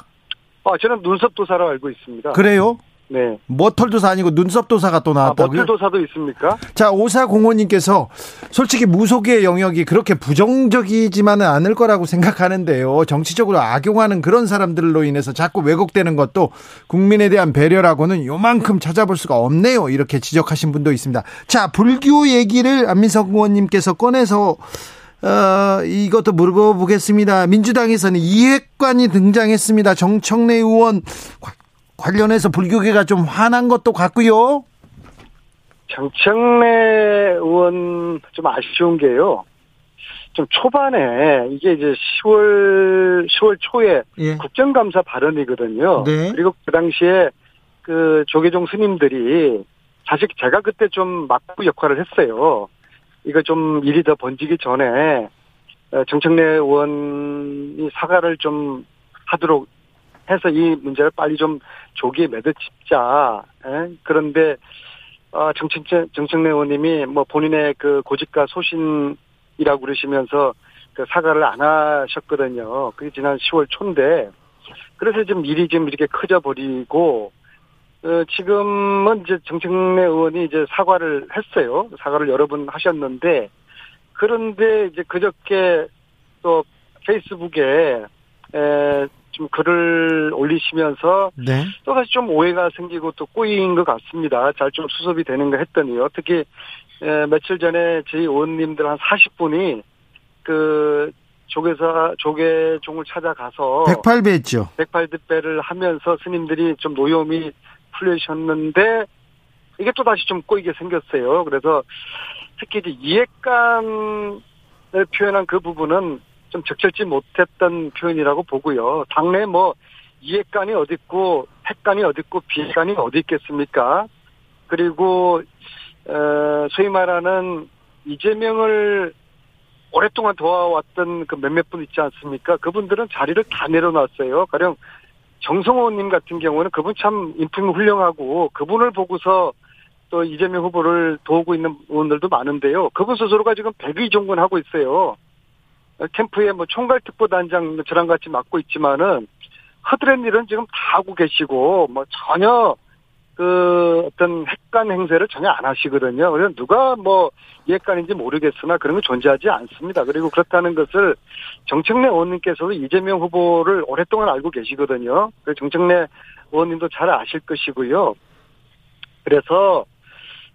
아 저는 눈썹 도사로 알고 있습니다. 그래요? 네. 머털도사 아니고 눈썹도사가 또 나왔다고요? 아, 머털도사도 있습니까? 자, 오사공호님께서 솔직히 무속의 영역이 그렇게 부정적이지만은 않을 거라고 생각하는데요. 정치적으로 악용하는 그런 사람들로 인해서 자꾸 왜곡되는 것도 국민에 대한 배려라고는 요만큼 찾아볼 수가 없네요. 이렇게 지적하신 분도 있습니다. 자, 불교 얘기를 안민석 의원님께서 꺼내서 어, 이것도 물어보겠습니다. 민주당에서는 이핵관이 등장했습니다. 정청래 의원 관련해서 불교계가 좀 화난 것도 같고요. 정청래 의원 좀 아쉬운 게요. 좀 초반에 이게 이제 10월 10월 초에 예. 국정감사 발언이거든요. 네. 그리고 그 당시에 그 조계종 스님들이 사실 제가 그때 좀 막부 역할을 했어요. 이거 좀 일이 더 번지기 전에 어, 정청래 의원이 사과를 좀 하도록 해서 이 문제를 빨리 좀 조기에 매듭짓자. 에? 그런데 어, 정청, 정청래 의원님이 뭐 본인의 그 고집과 소신이라고 그러시면서 그 사과를 안 하셨거든요. 그게 지난 10월 초인데 그래서 지금 일이 좀 이렇게 커져 버리고 어, 지금은 이제 정청래 의원이 이제 사과를 했어요. 사과를 여러 번 하셨는데 그런데 이제 그저께 또 페이스북에 에, 좀 글을 올리시면서 네. 또 다시 좀 오해가 생기고 또 꼬인 것 같습니다. 잘 좀 수습이 되는가 했더니요. 특히 에, 며칠 전에 저희 의원님들 한 40분이 그 조계사 조계종을 찾아가서 108배 했죠. 108배를 하면서 스님들이 좀 노여움이 풀리셨는데 이게 또 다시 좀 꼬이게 생겼어요. 그래서 특히 이제 이해감을 표현한 그 부분은 좀 적절치 못했던 표현이라고 보고요. 당내 뭐 이해관이 어딨고 핵관이 어딨고 비핵관이 어디 있겠습니까? 그리고 어, 소위 말하는 이재명을 오랫동안 도와왔던 그 몇몇 분 있지 않습니까? 그분들은 자리를 다 내려놨어요. 가령 정성호님 같은 경우는 그분 참 인품이 훌륭하고 그분을 보고서 또 이재명 후보를 도우고 있는 의원들도 많은데요. 그분 스스로가 지금 백의 종군하고 있어요. 캠프에 뭐 총괄특보단장 저랑 같이 맡고 있지만은 허드렛 일은 지금 다 하고 계시고 뭐 전혀 그 어떤 핵관 행세를 전혀 안 하시거든요. 그래서 누가 뭐 이핵관인지 모르겠으나 그런 건 존재하지 않습니다. 그리고 그렇다는 것을 정청래 의원님께서도 이재명 후보를 오랫동안 알고 계시거든요. 그 정청래 의원님도 잘 아실 것이고요. 그래서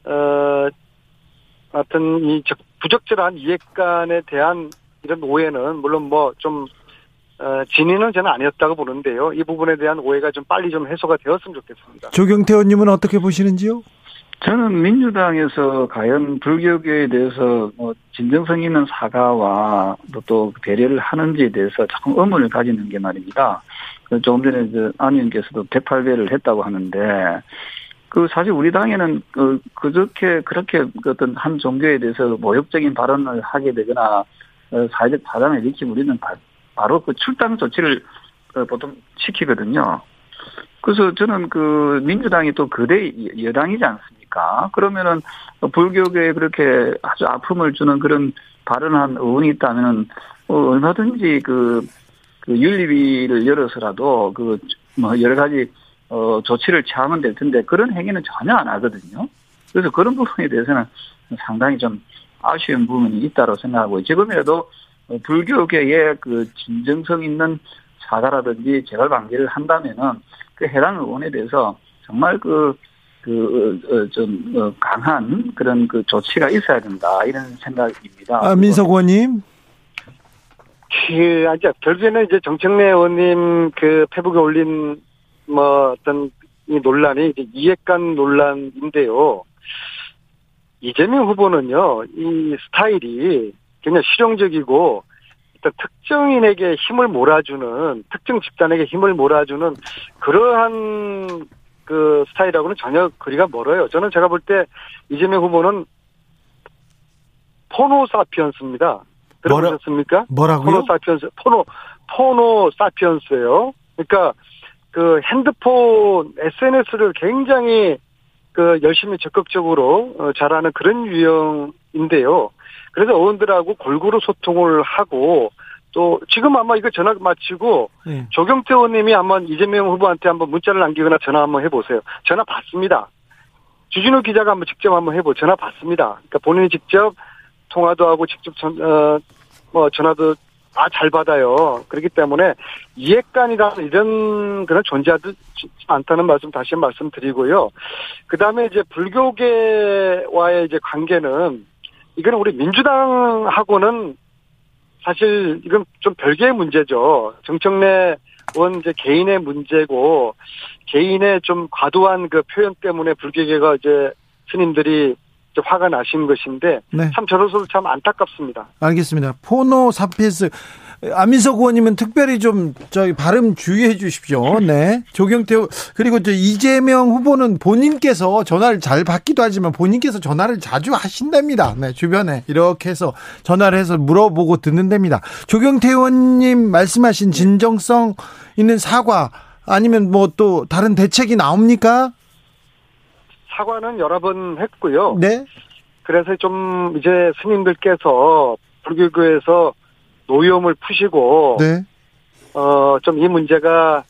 어 하여튼 이 부적절한 이핵관에 대한 이런 오해는 물론 뭐좀 어, 진위는 저는 아니었다고 보는데요. 이 부분에 대한 오해가 좀 빨리 좀 해소가 되었으면 좋겠습니다. 조경태 의원님은 어떻게 보시는지요? 저는 민주당에서 과연 불교계에 대해서 뭐 진정성 있는 사과와 또 배려를 하는지에 대해서 조금 의문을 가지는 게 말입니다. 그 조금 전에 안 의원께서도 108배를 했다고 하는데 그 사실 우리 당에는 그 그저께 그렇게 어떤 한 종교에 대해서 모욕적인 발언을 하게 되거나 어, 사회적 파장을 일으키면 우리는 바로 그 출당 조치를 어, 보통 시키거든요. 그래서 저는 그 민주당이 또 거대 여당이지 않습니까? 그러면은 불교계에 그렇게 아주 아픔을 주는 그런 발언한 의원이 있다면은 어, 얼마든지 그, 그 윤리위를 열어서라도 그 뭐 여러 가지 어 조치를 취하면 될 텐데 그런 행위는 전혀 안 하거든요. 그래서 그런 부분에 대해서는 상당히 좀 아쉬운 부분이 있다고 생각하고 지금이라도 불교계의 그 진정성 있는 사과라든지 재발 방지를 한다면은 그 해당 의원에 대해서 정말 그, 그, 어, 좀, 어, 강한 그런 그 조치가 있어야 된다, 이런 생각입니다. 아, 민석 의원님. 그, 아니, 결국에는 이제 정청래 의원님 그 페북에 올린 뭐 어떤 이 논란이 이제 이해관 논란인데요. 이재명 후보는요, 이 스타일이 굉장히 실용적이고, 일단 특정인에게 힘을 몰아주는, 특정 집단에게 힘을 몰아주는 그러한 그 스타일하고는 전혀 거리가 멀어요. 저는 제가 볼 때 이재명 후보는 포노 사피언스입니다. 들어보셨습니까? 뭐라고요? 포노 사피언스, 포노, 포노 사피언스예요. 그러니까 그 핸드폰 SNS를 굉장히 그 열심히 적극적으로 어, 잘하는 그런 유형인데요. 그래서 의원들하고 골고루 소통을 하고 또 지금 아마 이거 전화 마치고 네. 조경태 의원님이 한번 이재명 후보한테 한번 문자를 남기거나 전화 한번 해보세요. 전화 받습니다. 주진우 기자가 한번 직접 한번 해보 전화 받습니다. 그러니까 본인이 직접 통화도 하고 직접 전, 어, 뭐 전화도 아, 잘 받아요. 그렇기 때문에 이해관이라는 이런 그런 존재하지 않다는 말씀 다시 말씀드리고요. 그 다음에 이제 불교계와의 이제 관계는 이거는 우리 민주당하고는 사실 이건 좀 별개의 문제죠. 정청래 의원 이제 개인의 문제고 개인의 좀 과도한 그 표현 때문에 불교계가 이제 스님들이 화가 나신 것인데 네. 참 저로서도 참 안타깝습니다. 알겠습니다. 포노 사피스 안민석 의원님은 특별히 좀 저기 발음 주의해 주십시오. 네. 조경태 그리고 저 이재명 후보는 본인께서 전화를 잘 받기도 하지만 본인께서 전화를 자주 하신답니다. 네, 주변에 이렇게 해서 전화를 해서 물어보고 듣는답니다. 조경태 의원님 말씀하신 진정성 있는 사과 아니면 뭐 또 다른 대책이 나옵니까? 사과는 여러 번 했고요. 네. 그래서 좀 이제 스님들께서 불교교에서 노여움을 푸시고 네. 어좀 이 문제가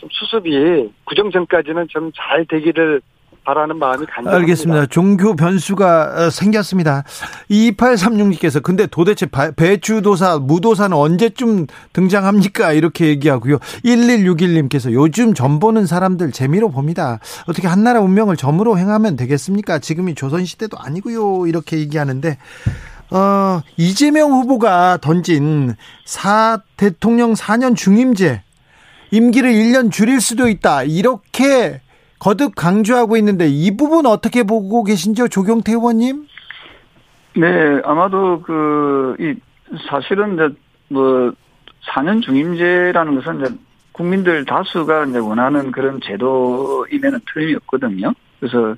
좀 수습이 구정 전까지는 좀 잘 되기를 바라는 마음이 간절합니다. 알겠습니다. 종교 변수가 어, 생겼습니다. 2836님께서 근데 도대체 배추도사, 무도사는 언제쯤 등장합니까? 이렇게 얘기하고요. 1161님께서 요즘 점 보는 사람들 재미로 봅니다. 어떻게 한나라 운명을 점으로 행하면 되겠습니까? 지금이 조선시대도 아니고요. 이렇게 얘기하는데 어, 이재명 후보가 던진 사 대통령 4년 중임제 임기를 1년 줄일 수도 있다. 이렇게 거듭 강조하고 있는데 이 부분 어떻게 보고 계신지요, 조경태 의원님? 네, 아마도 그, 이, 사실은 이제 뭐, 4년 중임제라는 것은 이제 국민들 다수가 이제 원하는 그런 제도임에는 틀림이 없거든요. 그래서,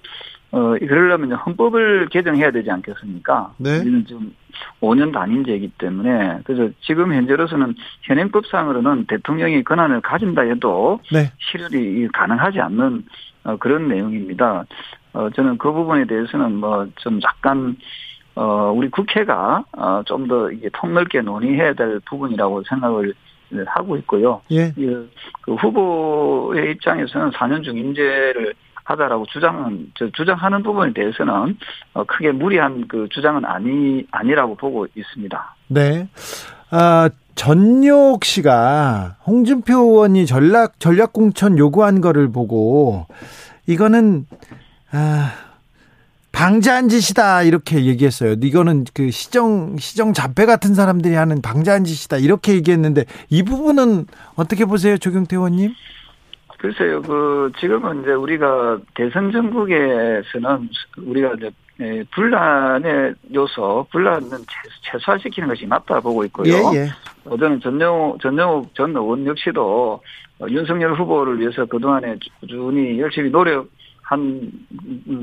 어, 그러려면 헌법을 개정해야 되지 않겠습니까? 네. 우리는 지금 5년 단임제이기 때문에, 그래서 지금 현재로서는 현행법상으로는 대통령이 권한을 가진다 해도 네. 실현이 가능하지 않는 어, 그런 내용입니다. 어, 저는 그 부분에 대해서는 뭐 좀 약간 어, 우리 국회가 어, 좀 더 이게 폭넓게 논의해야 될 부분이라고 생각을 하고 있고요. 예. 그 후보의 입장에서는 4년 중임제를 하자라고 주장은 주장하는 부분에 대해서는 어, 크게 무리한 그 주장은 아니 아니라고 보고 있습니다. 네. 아, 전용 씨가 홍준표 의원이 전략 전략 공천 요구한 거를 보고 이거는 아 방자한 짓이다 이렇게 얘기했어요. 이거는 그 시정 시정 잡배 같은 사람들이 하는 방자한 짓이다 이렇게 얘기했는데 이 부분은 어떻게 보세요, 조경태 의원님? 글쎄요, 그 지금은 이제 우리가 대선 전국에서는 우리가 이제 예, 분란의 요소, 분란은 최소화시키는 것이 맞다 보고 있고요. 예, 예. 어제는 전영욱, 전영욱 전 의원 역시도 윤석열 후보를 위해서 그동안에 꾸준히 열심히 노력한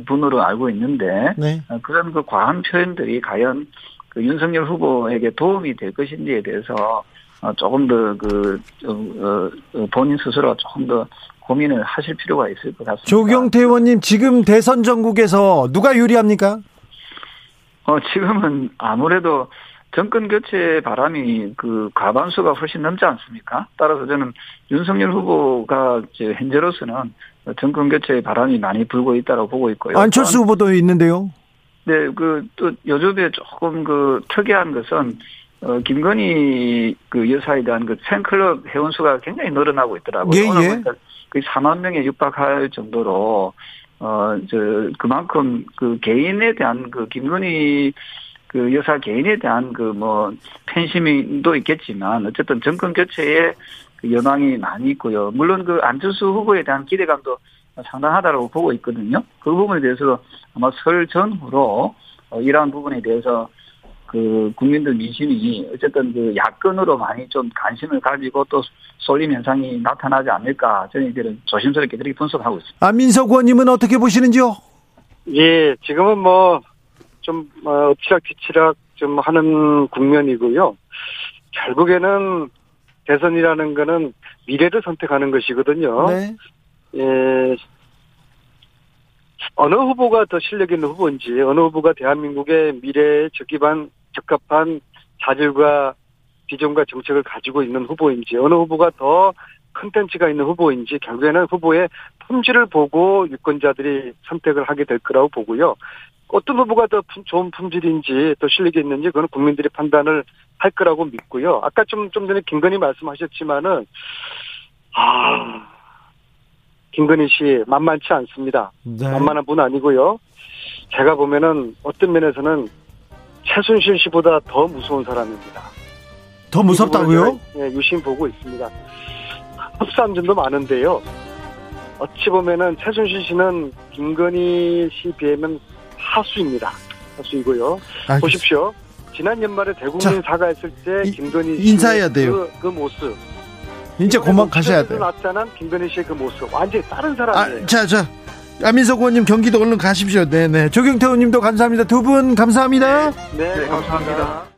분으로 알고 있는데 네. 그런 그 과한 표현들이 과연 그 윤석열 후보에게 도움이 될 것인지에 대해서 조금 더그 어, 어, 본인 스스로 조금 더 고민을 하실 필요가 있을 것 같습니다. 조경태 의원님 지금 대선 전국에서 누가 유리합니까? 어 지금은 아무래도 정권 교체 바람이 그 과반수가 훨씬 넘지 않습니까? 따라서 저는 윤석열 후보가 이제 현재로서는 정권 교체 바람이 많이 불고 있다고 보고 있고요. 안철수 후보도 있는데요. 네, 그 또 요즘에 조금 그 특이한 것은 어, 김건희 그 여사에 대한 그 팬클럽 회원 수가 굉장히 늘어나고 있더라고요. 예, 예. 거의 4만 명에 육박할 정도로 어 저 그만큼 그 개인에 대한 그 김건희 그 여사 개인에 대한 그 뭐 팬심도 있겠지만 어쨌든 정권 교체에 그 연황이 많이 있고요. 물론 그 안철수 후보에 대한 기대감도 상당하다고 보고 있거든요. 그 부분에 대해서도 아마 설 전후로 어, 이러한 부분에 대해서 그 국민들 민심이 어쨌든 그 야권으로 많이 좀 관심을 가지고 또 쏠림 현상이 나타나지 않을까 저희들은 조심스럽게 그렇게 분석하고 있습니다. 아 민석 의원님은 어떻게 보시는지요? 예, 지금은 뭐좀 어, 엎치락뒤치락 좀 하는 국면이고요. 결국에는 대선이라는 거는 미래를 선택하는 것이거든요. 네. 예, 어느 후보가 더 실력 있는 후보인지, 어느 후보가 대한민국의 미래에 적기반 적합한 자질과 비전과 정책을 가지고 있는 후보인지 어느 후보가 더 컨텐츠가 있는 후보인지 결국에는 후보의 품질을 보고 유권자들이 선택을 하게 될 거라고 보고요. 어떤 후보가 더 좋은 품질인지 또 실력이 있는지 그건 국민들이 판단을 할 거라고 믿고요. 아까 좀, 좀 전에 김건희 말씀하셨지만은, 아, 김건희 씨 만만치 않습니다. 네. 만만한 분 아니고요. 제가 보면은 어떤 면에서는 최순실 씨보다 더 무서운 사람입니다. 더 무섭다고요? 예, 유심 보고 있습니다. 흡사한 점도 많은데요. 어찌 보면은 최순실 씨는 김건희 씨 비하면 하수입니다. 하수이고요. 알겠습니다. 보십시오. 지난 연말에 대국민 자, 사과했을 때 김건희 씨 인사해야 돼요. 그, 그 모습. 이제 그만 가셔야 돼요. 나타난 김건희 씨의 그 모습 완전히 다른 사람이에요. 아, 자, 자. 안민석 의원님 경기도 얼른 가십시오. 네네. 조경태 의원님도 감사합니다. 두 분 감사합니다. 네, 네 감사합니다.